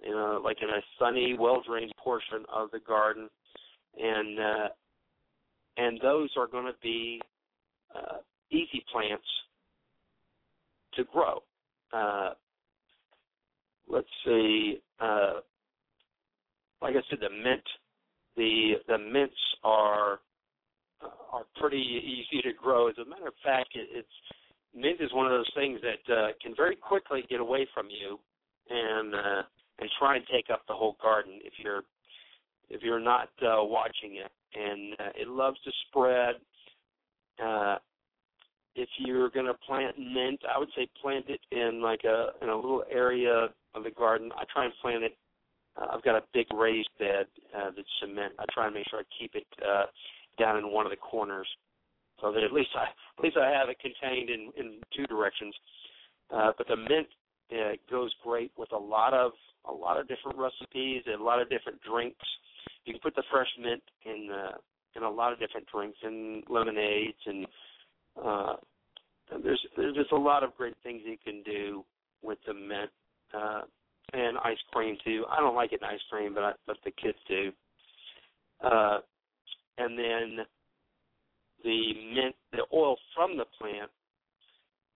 you know, like in a sunny, well drained portion of the garden, and uh, and those are going to be uh, easy plants to grow. Uh, let's see, uh, like I said, the mint, the the mints are uh, are pretty easy to grow. As a matter of fact, it, it's mint is one of those things that uh, can very quickly get away from you and uh, and try and take up the whole garden if you're if you're not uh, watching it and uh, it loves to spread. Uh, if you're going to plant mint, I would say plant it in like a in a little area of the garden. I try and plant it. Uh, I've got a big raised bed uh, that's cement. I try and make sure I keep it uh, down in one of the corners, so that at least I at least I have it contained in in two directions. Uh, but the mint uh, goes great with a lot of a lot of different recipes and a lot of different drinks you can put the fresh mint in uh, in a lot of different drinks and lemonades and uh, there's there's just a lot of great things you can do with the mint uh, and ice cream too. I don't like it in ice cream, but I, but the kids do. Uh, and then the mint, the oil from the plant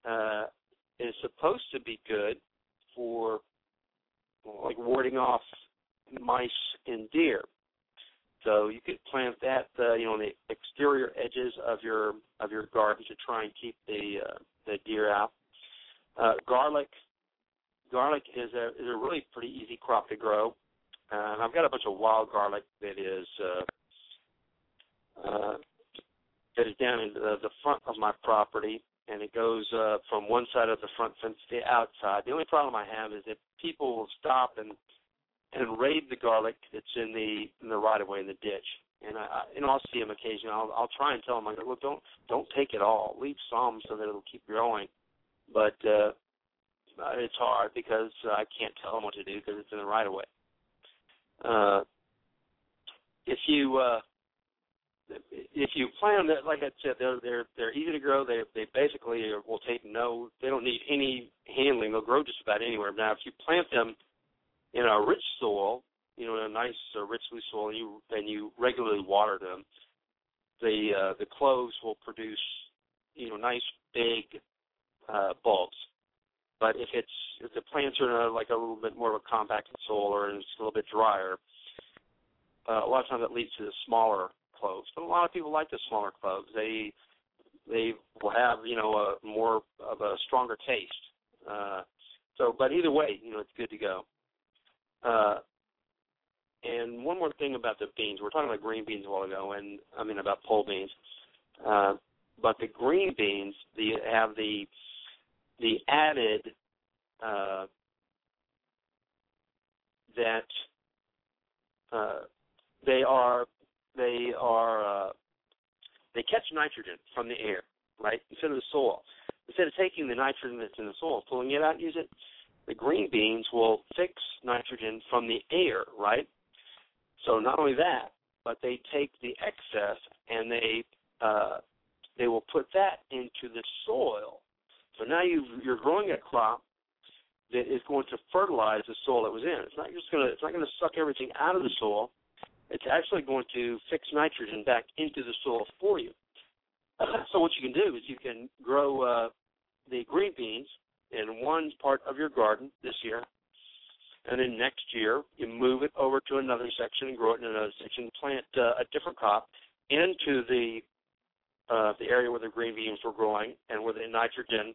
uh, is supposed to be good for like warding off mice and deer. So you could plant that, uh, you know, on the exterior edges of your of your garden to try and keep the uh, the deer out. Uh, garlic, garlic is a is a really pretty easy crop to grow. Uh, and I've got a bunch of wild garlic that is uh, uh, that is down in the, the front of my property, and it goes uh, from one side of the front fence to the outside. The only problem I have is that people will stop and and raid the garlic that's in the in the right of way in the ditch. And I, you I'll see them occasionally. I'll I'll try and tell them like, look, don't don't take it all. Leave some so that it'll keep growing. But uh, it's hard because uh, I can't tell them what to do because it's in the right of way. Uh, if you uh, if you plant them, like I said, they're they're they're easy to grow. They they basically will take no. They don't need any handling. They'll grow just about anywhere. Now, if you plant them in a rich soil, you know, in a nice uh, rich loose soil, and you and you regularly water them, the uh, the cloves will produce, you know, nice big uh, bulbs. But if it's if the plants are in a, like a little bit more of a compacted soil or it's a little bit drier, uh, a lot of times that leads to the smaller cloves. But a lot of people like the smaller cloves. They they will have you know a more of a stronger taste. Uh, so, but either way, you know it's good to go. Uh, and one more thing about the beans. We're talking about green beans a while ago, and I mean about pole beans. Uh, but the green beans, the have the the added uh, that uh, they are they are uh, they catch nitrogen from the air, right? Instead of the soil. Instead of taking the nitrogen that's in the soil, pulling it out use it, the green beans will fix nitrogen from the air, right? So not only that, but they take the excess and they uh, they will put that into the soil. So now you you're growing a crop that is going to fertilize the soil it was in. It's not just gonna it's not gonna suck everything out of the soil. It's actually going to fix nitrogen back into the soil for you. so what you can do is you can grow uh, the green beans in one part of your garden this year, and then next year you move it over to another section and grow it in another section. Plant uh, a different crop into the uh, the area where the green beans were growing and where the nitrogen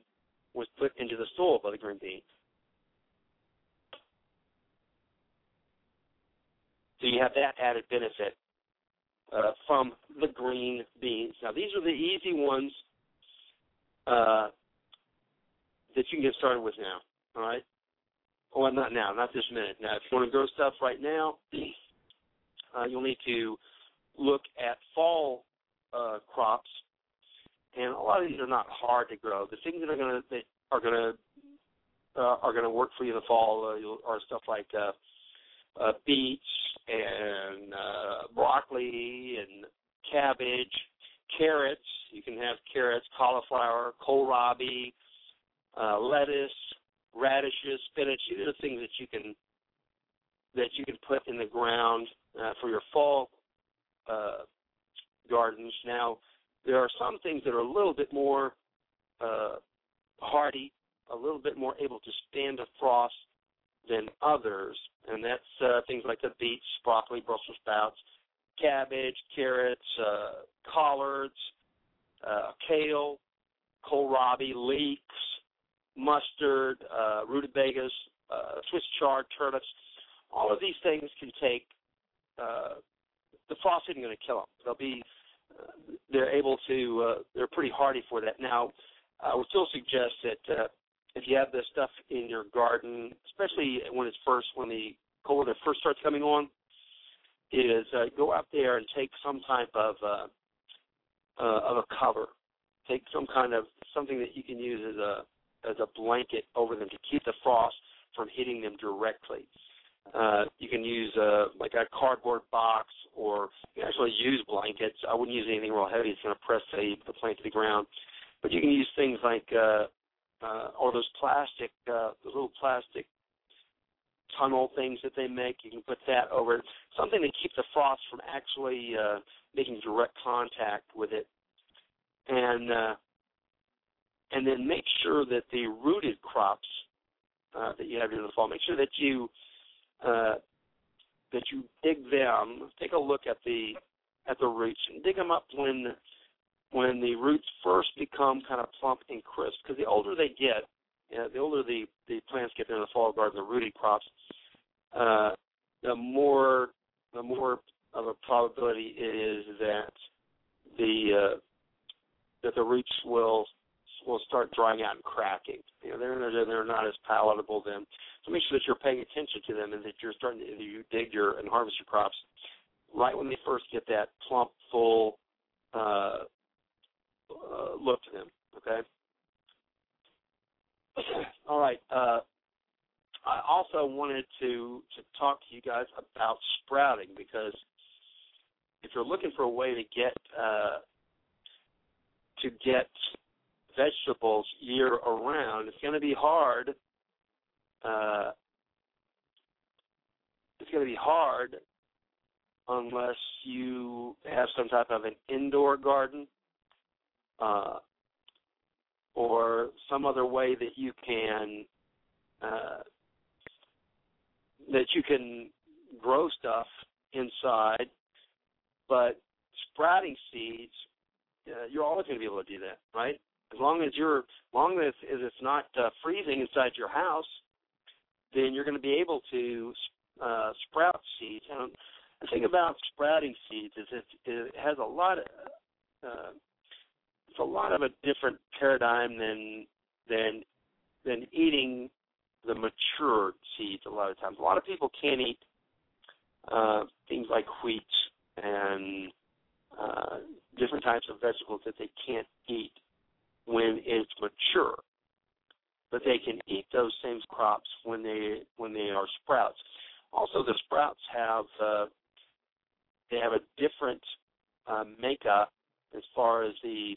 was put into the soil by the green beans. So you have that added benefit uh, from the green beans. Now these are the easy ones uh, that you can get started with now. All right. Well, not now, not this minute. Now, if you want to grow stuff right now, uh, you'll need to look at fall uh, crops, and a lot of these are not hard to grow. The things that are going to that are going to uh, are going to work for you in the fall uh, are stuff like uh, uh, beets and uh, broccoli and cabbage, carrots. You can have carrots, cauliflower, kohlrabi, lettuce, radishes, spinach. These are the things that you can that you can put in the ground uh, for your fall uh, gardens. Now, there are some things that are a little bit more uh, hardy, a little bit more able to stand a frost than others, and that's uh, things like the beets, broccoli, Brussels sprouts, cabbage, carrots, uh, collards, uh, kale, kohlrabi, leeks, mustard, uh, rutabagas, uh, Swiss chard, turnips. All of these things can take. Uh, the frost isn't going to kill them. They'll be. Uh, they're able to. Uh, they're pretty hardy for that. Now, I would still suggest that uh, if you have this stuff in your garden, especially when it's first when the cold weather first starts coming on, is uh, go out there and take some type of uh, uh, of a cover. Take some kind of something that you can use as a as a blanket over them to keep the frost from hitting them directly. Uh, you can use uh, like a cardboard box, or you can actually use blankets. I wouldn't use anything real heavy; it's going to press the, the plant to the ground. But you can use things like uh, uh, or those plastic, uh, the little plastic tunnel things that they make. You can put that over it. Something to keep the frost from actually uh, making direct contact with it. And uh, and then make sure that the rooted crops uh, that you have in the fall, make sure that you uh, that you dig them. Take a look at the at the roots and dig them up when when the roots first become kind of plump and crisp. Because the older they get, you know, the older the the plants get in the fall garden, the rooted crops, uh, the more the more of a probability it is that the uh, that the roots will will start drying out and cracking. You know, they're they're not as palatable then. So make sure that you're paying attention to them and that you're starting to you dig your and harvest your crops right when they first get that plump, full uh, uh, look to them. Okay. All right. Uh, I also wanted to to talk to you guys about sprouting because if you're looking for a way to get uh, to get vegetables year around, it's going to be hard. Uh, it's going to be hard unless you have some type of an indoor garden uh, or some other way that you can uh, that you can grow stuff inside, but sprouting seeds, uh, you're always going to be able to do that, right? As long as you're, as long as, as it's not uh, freezing inside your house, then you're going to be able to uh, sprout seeds. And the thing about sprouting seeds is it, it has a lot of uh, it's a lot of a different paradigm than than than eating the mature seeds. A lot of times, a lot of people can't eat uh, things like wheat and uh, different types of vegetables that they can't eat when it's mature, but they can eat those same crops when they when they are sprouts. Also, the sprouts have uh, they have a different uh, makeup as far as the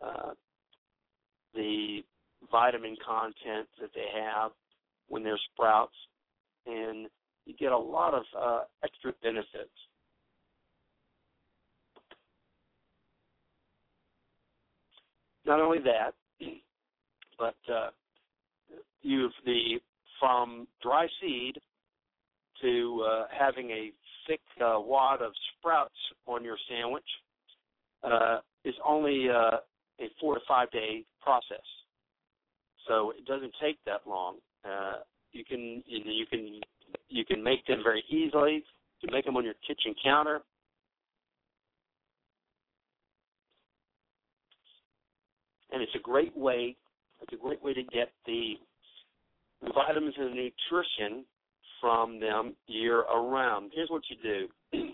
uh, the vitamin content that they have when they're sprouts, and you get a lot of uh, extra benefits. Not only that, but uh, you've the from dry seed to uh, having a thick uh, wad of sprouts on your sandwich uh, is only uh, a four to five day process. So it doesn't take that long. Uh, you can you, you can you can make them very easily. You make them on your kitchen counter. And it's a great way it's a great way to get the vitamins and nutrition from them year around. Here's what you do.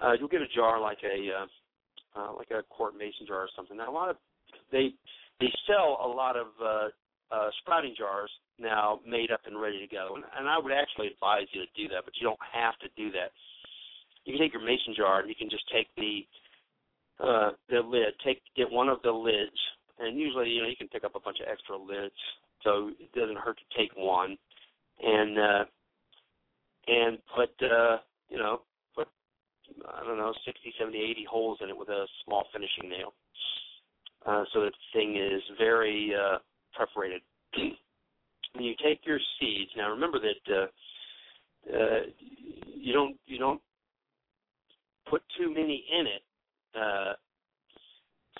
uh, you'll get a jar like a uh, uh, like a quart mason jar or something. Now a lot of they they sell a lot of uh, uh, sprouting jars now made up and ready to go, and, and I would actually advise you to do that, but you don't have to do that. You can take your mason jar and you can just take the uh, the lid, take get one of the lids, and usually you know you can pick up a bunch of extra lids, so it doesn't hurt to take one, and uh, and put uh, you know put I don't know, 60, 70, 80 holes in it with a small finishing nail. Uh, so that the thing is very uh, perforated. when you take your seeds, now remember that uh, uh, you don't you don't put too many in it. Uh,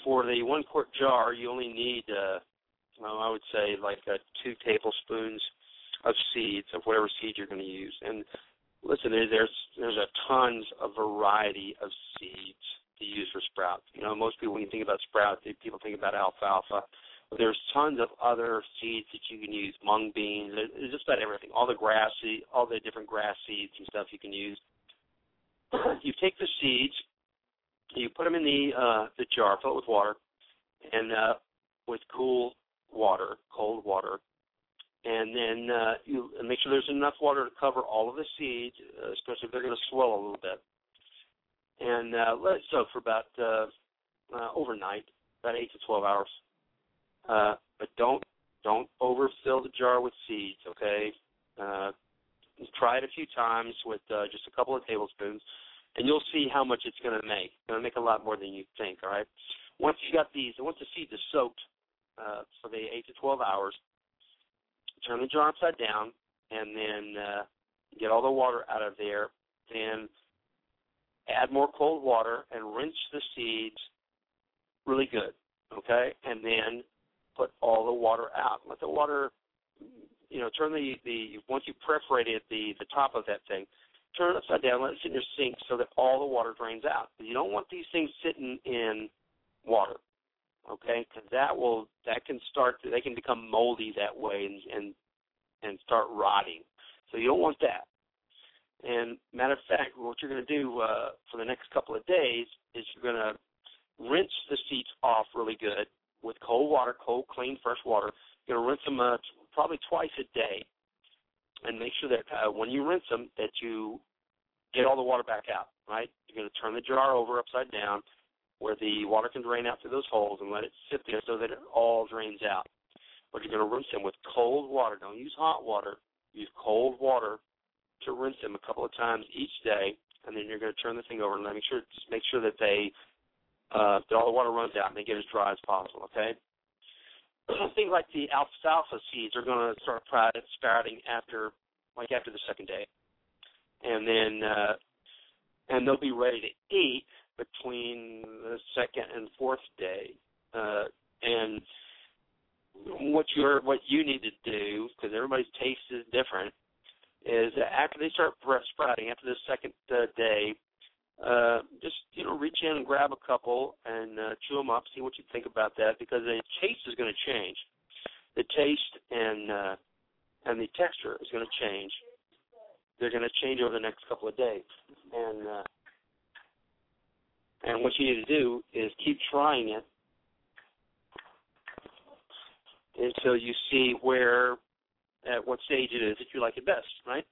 for the one quart jar, you only need, uh, well, I would say, like uh, two tablespoons of seeds of whatever seed you're going to use. And listen, there's there's a tons of variety of seeds to use for sprouts. You know, most people when you think about sprouts, people think about alfalfa. But there's tons of other seeds that you can use, mung beans, just about everything. All the grass seed, all the different grass seeds and stuff you can use. you take the seeds, you put them in the uh, the jar, fill it with water, and uh, with cool water, cold water, and then uh, you make sure there's enough water to cover all of the seeds, uh, especially if they're going to swell a little bit. And uh, let it soak for about uh, uh, overnight, about eight to twelve hours. Uh, but don't don't overfill the jar with seeds. Okay, uh, try it a few times with uh, just a couple of tablespoons, and you'll see how much it's going to make. It's going to make a lot more than you think. All right. Once you got these, once the seeds are soaked uh, for the eight to twelve hours, turn the jar upside down, and then uh, get all the water out of there. Then add more cold water and rinse the seeds really good. Okay, and then put all the water out. Let the water, you know, turn the the once you perforated the the top of that thing, turn it upside down. Let it sit in your sink so that all the water drains out. You don't want these things sitting in water okay? Because that will that can start they can become moldy that way and and and start rotting. So you don't want that. And matter of fact, what you're going to do uh, for the next couple of days is you're going to rinse the seats off really good with cold water, cold, clean, fresh water. You're going to rinse them uh, probably twice a day, and make sure that uh, when you rinse them, that you get all the water back out. Right? You're going to turn the jar over upside down, where the water can drain out through those holes and let it sit there so that it all drains out. But you're going to rinse them with cold water. Don't use hot water. Use cold water to rinse them a couple of times each day, and then you're going to turn the thing over and make sure just make sure that they uh, that all the water runs out and they get as dry as possible. Okay. Things like the alfalfa seeds are going to start sprouting after, like after the second day, and then uh, and they'll be ready to eat between the second and fourth day. Uh, and what you're what you need to do because everybody's taste is different is that after they start sprouting after the second uh, day uh just you know reach in and grab a couple and uh, chew them up see what you think about that because the taste is going to change. The taste and uh and the texture is going to change. They're going to change over the next couple of days. And uh and what you need to do is keep trying it until you see where, at what stage it is that you like it best, right?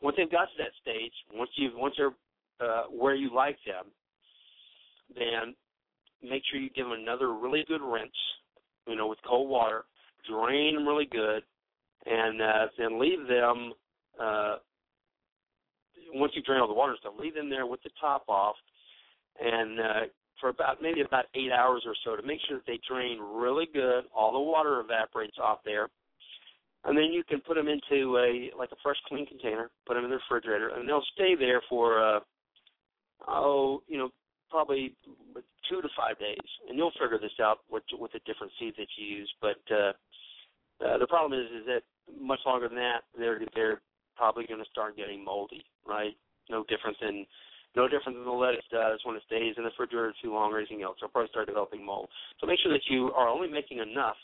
Once they've got to that stage, once you once they're uh, where you like them, then make sure you give them another really good rinse, you know, with cold water. Drain them really good, and uh, then leave them. Uh, once you drain all the water stuff, leave them there with the top off, and uh, for about maybe about eight hours or so to make sure that they drain really good. All the water evaporates off there, and then you can put them into a like a fresh, clean container. Put them in the refrigerator, and they'll stay there for uh, oh, you know, probably two to five days, and you'll figure this out with with the different seeds that you use. But uh, uh, the problem is, is that much longer than that, they're they're probably going to start getting moldy, right? No different than no different than the lettuce does when it stays in the refrigerator too long or anything else. It'll probably start developing mold. So make sure that you are only making enough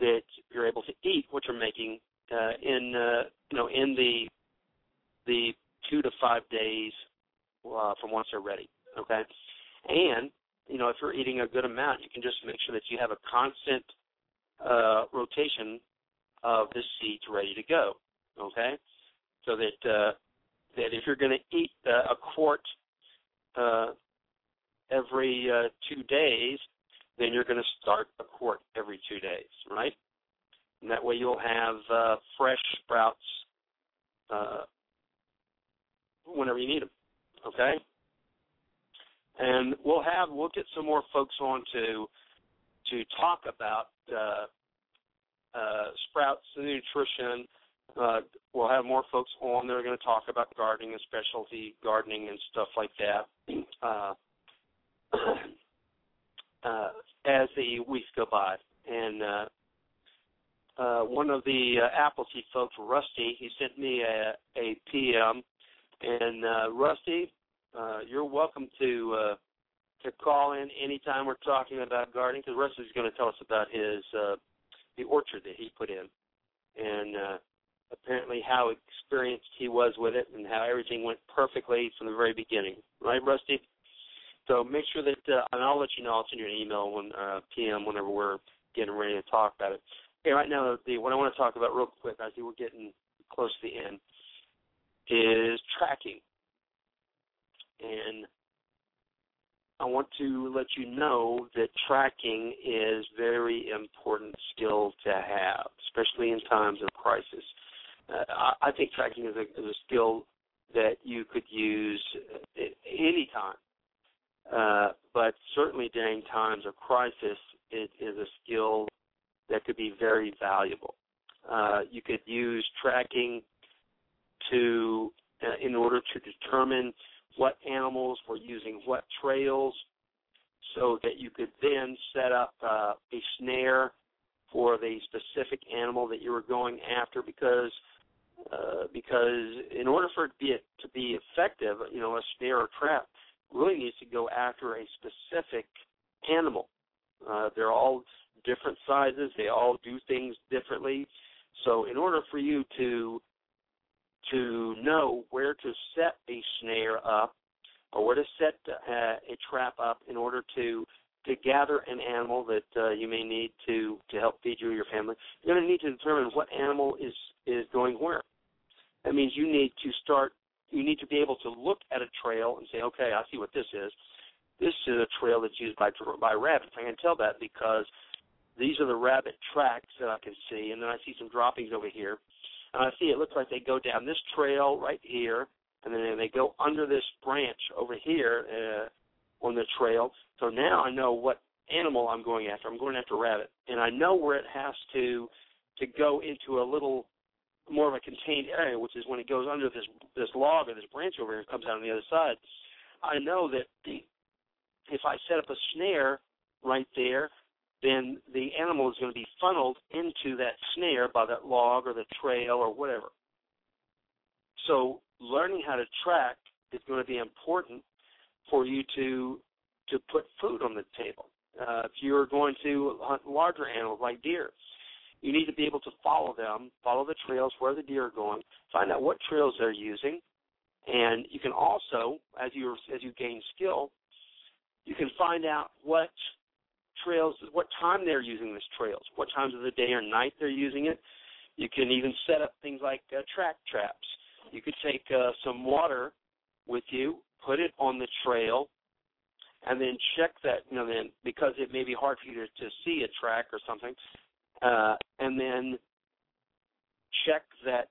that you're able to eat what you're making uh, in uh, you know in the the two to five days uh, from once they're ready. Okay, and you know if you're eating a good amount, you can just make sure that you have a constant uh, rotation of the seeds ready to go. Okay, so that uh, that if you're going to eat uh, a quart uh, every uh, two days, then you're going to start a quart every two days, right? And that way you'll have uh, fresh sprouts uh, whenever you need them. Okay. And we'll have we'll get some more folks on to to talk about uh, uh, sprouts and nutrition uh, we'll have more folks on that are going to talk about gardening and specialty gardening and stuff like that uh, uh, as the weeks go by. And uh, uh, one of the uh, Appleseed folks, Rusty, he sent me a, a PM. And uh, Rusty, uh, you're welcome to uh, to call in anytime we're talking about gardening because Rusty's going to tell us about his uh, the orchard that he put in. And uh, apparently how experienced he was with it and how everything went perfectly from the very beginning. Right, Rusty? So make sure that, uh, and I'll let you know. I'll send you an email when uh, PM whenever we're getting ready to talk about it. Okay, right now, the what I want to talk about real quick, I we're getting close to the end, is tracking. And I want to let you know that tracking is very important skill to have, especially in times of crisis uh, I think tracking is a, is a skill that you could use at any time. Uh, but certainly during times of crisis, it is a skill that could be very valuable. Uh, you could use tracking to, uh, in order to determine what animals were using what trails, so that you could then set up uh, a snare for the specific animal that you were going after because uh, because in order for it to be, to be effective, you know, a snare or trap really needs to go after a specific animal. Uh, they're all different sizes. They all do things differently. So, in order for you to to know where to set a snare up or where to set uh, a trap up in order to to gather an animal that uh, you may need to to help feed you or your family, you're going to need to determine what animal is is going where. That means you need to start. You need to be able to look at a trail and say, okay, I see what this is. This is a trail that's used by by rabbits. I can tell that because these are the rabbit tracks that I can see, and then I see some droppings over here, and I see it looks like they go down this trail right here, and then they go under this branch over here uh, on the trail. So now I know what animal I'm going after. I'm going after a rabbit, and I know where it has to to go into a little more of a contained area, which is when it goes under this this log or this branch over here and comes out on the other side. I know that the, if I set up a snare right there, then the animal is going to be funneled into that snare by that log or the trail or whatever. So learning how to track is going to be important for you to to put food on the table. Uh, if you're going to hunt larger animals like deer, you need to be able to follow them, follow the trails where the deer are going, find out what trails they're using, and you can also, as you as you gain skill, you can find out what trails, what time they're using these trails, what times of the day or night they're using it. You can even set up things like uh, track traps. You could take uh, some water with you, put it on the trail, and then check that. You know, then because it may be hard for you to, to see a track or something, uh, and then check that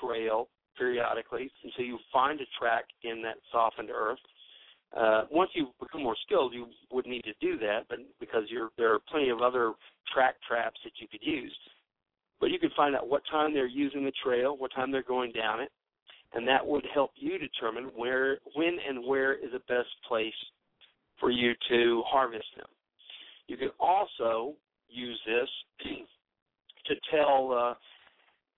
trail periodically until you find a track in that softened earth. Uh, once you become more skilled, you would need to do that, but because there are plenty of other track traps that you could use. But you can find out what time they're using the trail, what time they're going down it, and that would help you determine where, when, and where is the best place for you to harvest them. You can also use this to tell uh,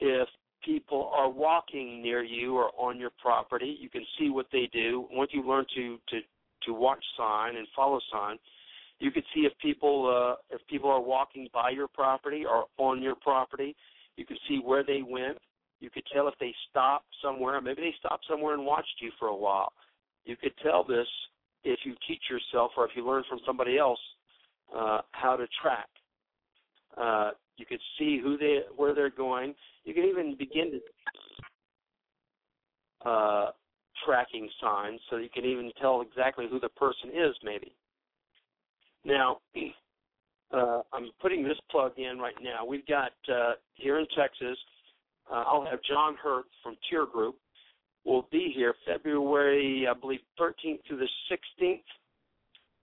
if people are walking near you or on your property. You can see what they do. Once you learn to to to watch sign and follow sign, you can see if people uh, if people are walking by your property or on your property. You can see where they went. You could tell if they stopped somewhere. Maybe they stopped somewhere and watched you for a while. You could tell this if you teach yourself or if you learn from somebody else uh, how to track. Uh, you could see who they where they're going. You can even begin to uh, tracking signs, so you can even tell exactly who the person is. Maybe. Now, uh, I'm putting this plug in right now. We've got uh, here in Texas. Uh, I'll have John Hurth from Tier Group will be here February, I believe, 13th through the 16th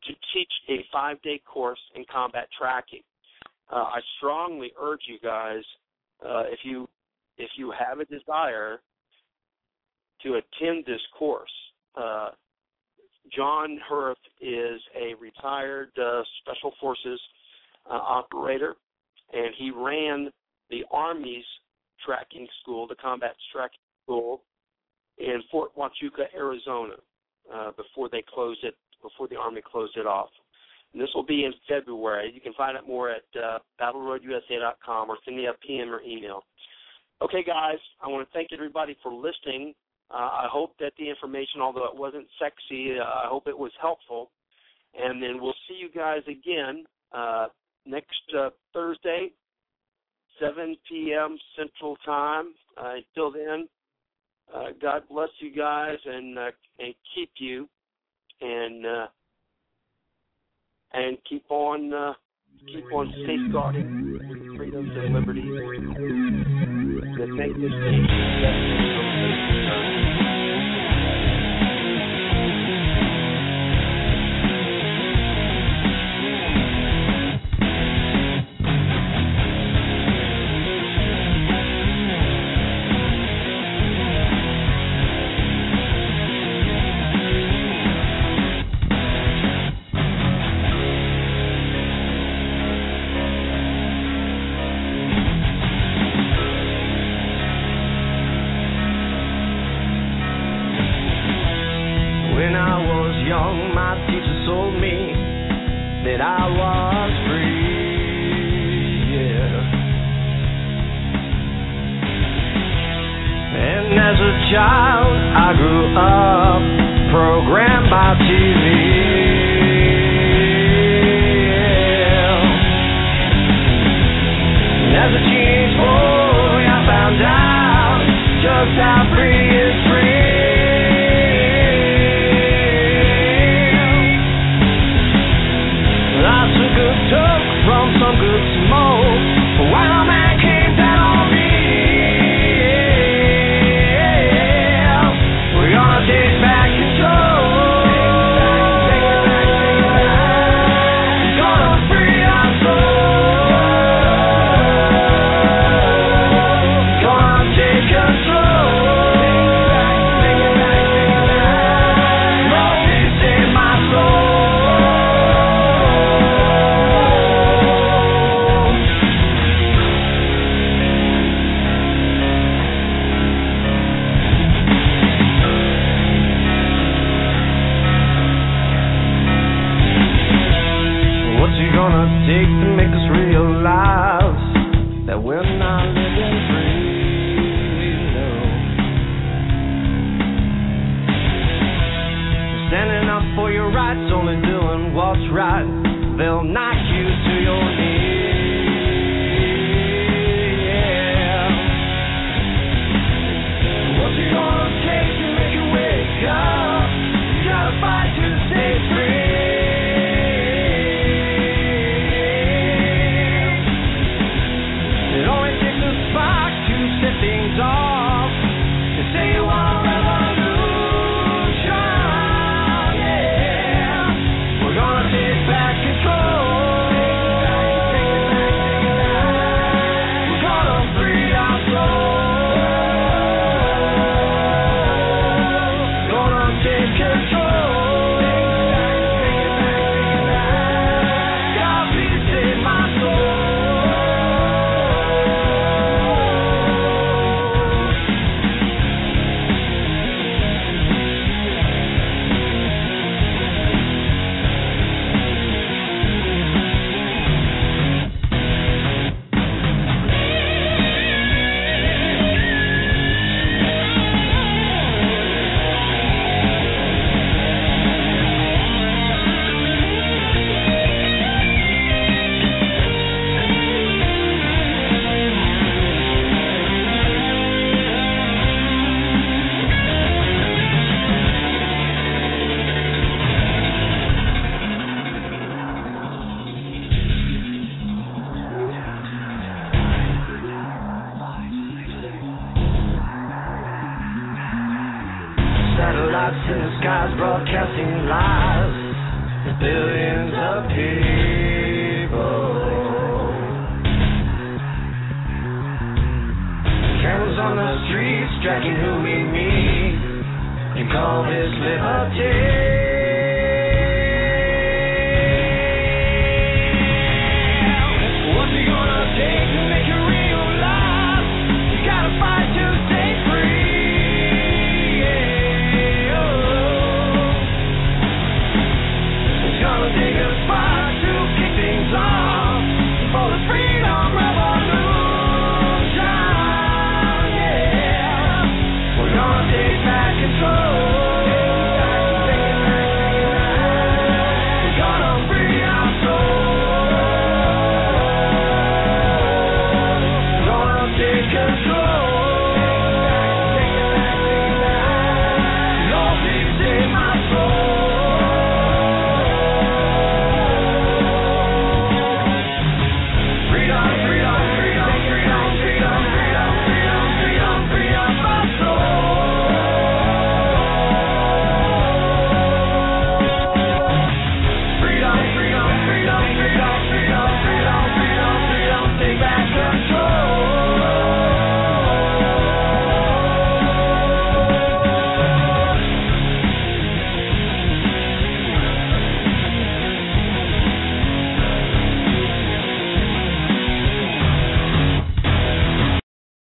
to teach a five-day course in combat tracking uh, I strongly urge you guys, uh, if you if you have a desire to attend this course, uh, John Hurth is a retired uh, Special Forces uh, operator, and he ran the Army's tracking school, the combat tracking school, in Fort Huachuca, Arizona, uh, before they closed it, before the Army closed it off. And this will be in February. You can find out more at uh, battleroadusa.com or send me a PM or email. Okay, guys, I want to thank everybody for listening. Uh, I hope that the information, although it wasn't sexy, uh, I hope it was helpful. And then we'll see you guys again uh, next uh, Thursday, 7 p.m. Central Time. Uh, until then, uh, God bless you guys and and keep you. And and keep on uh, keep on safeguarding freedoms and liberties that make this nation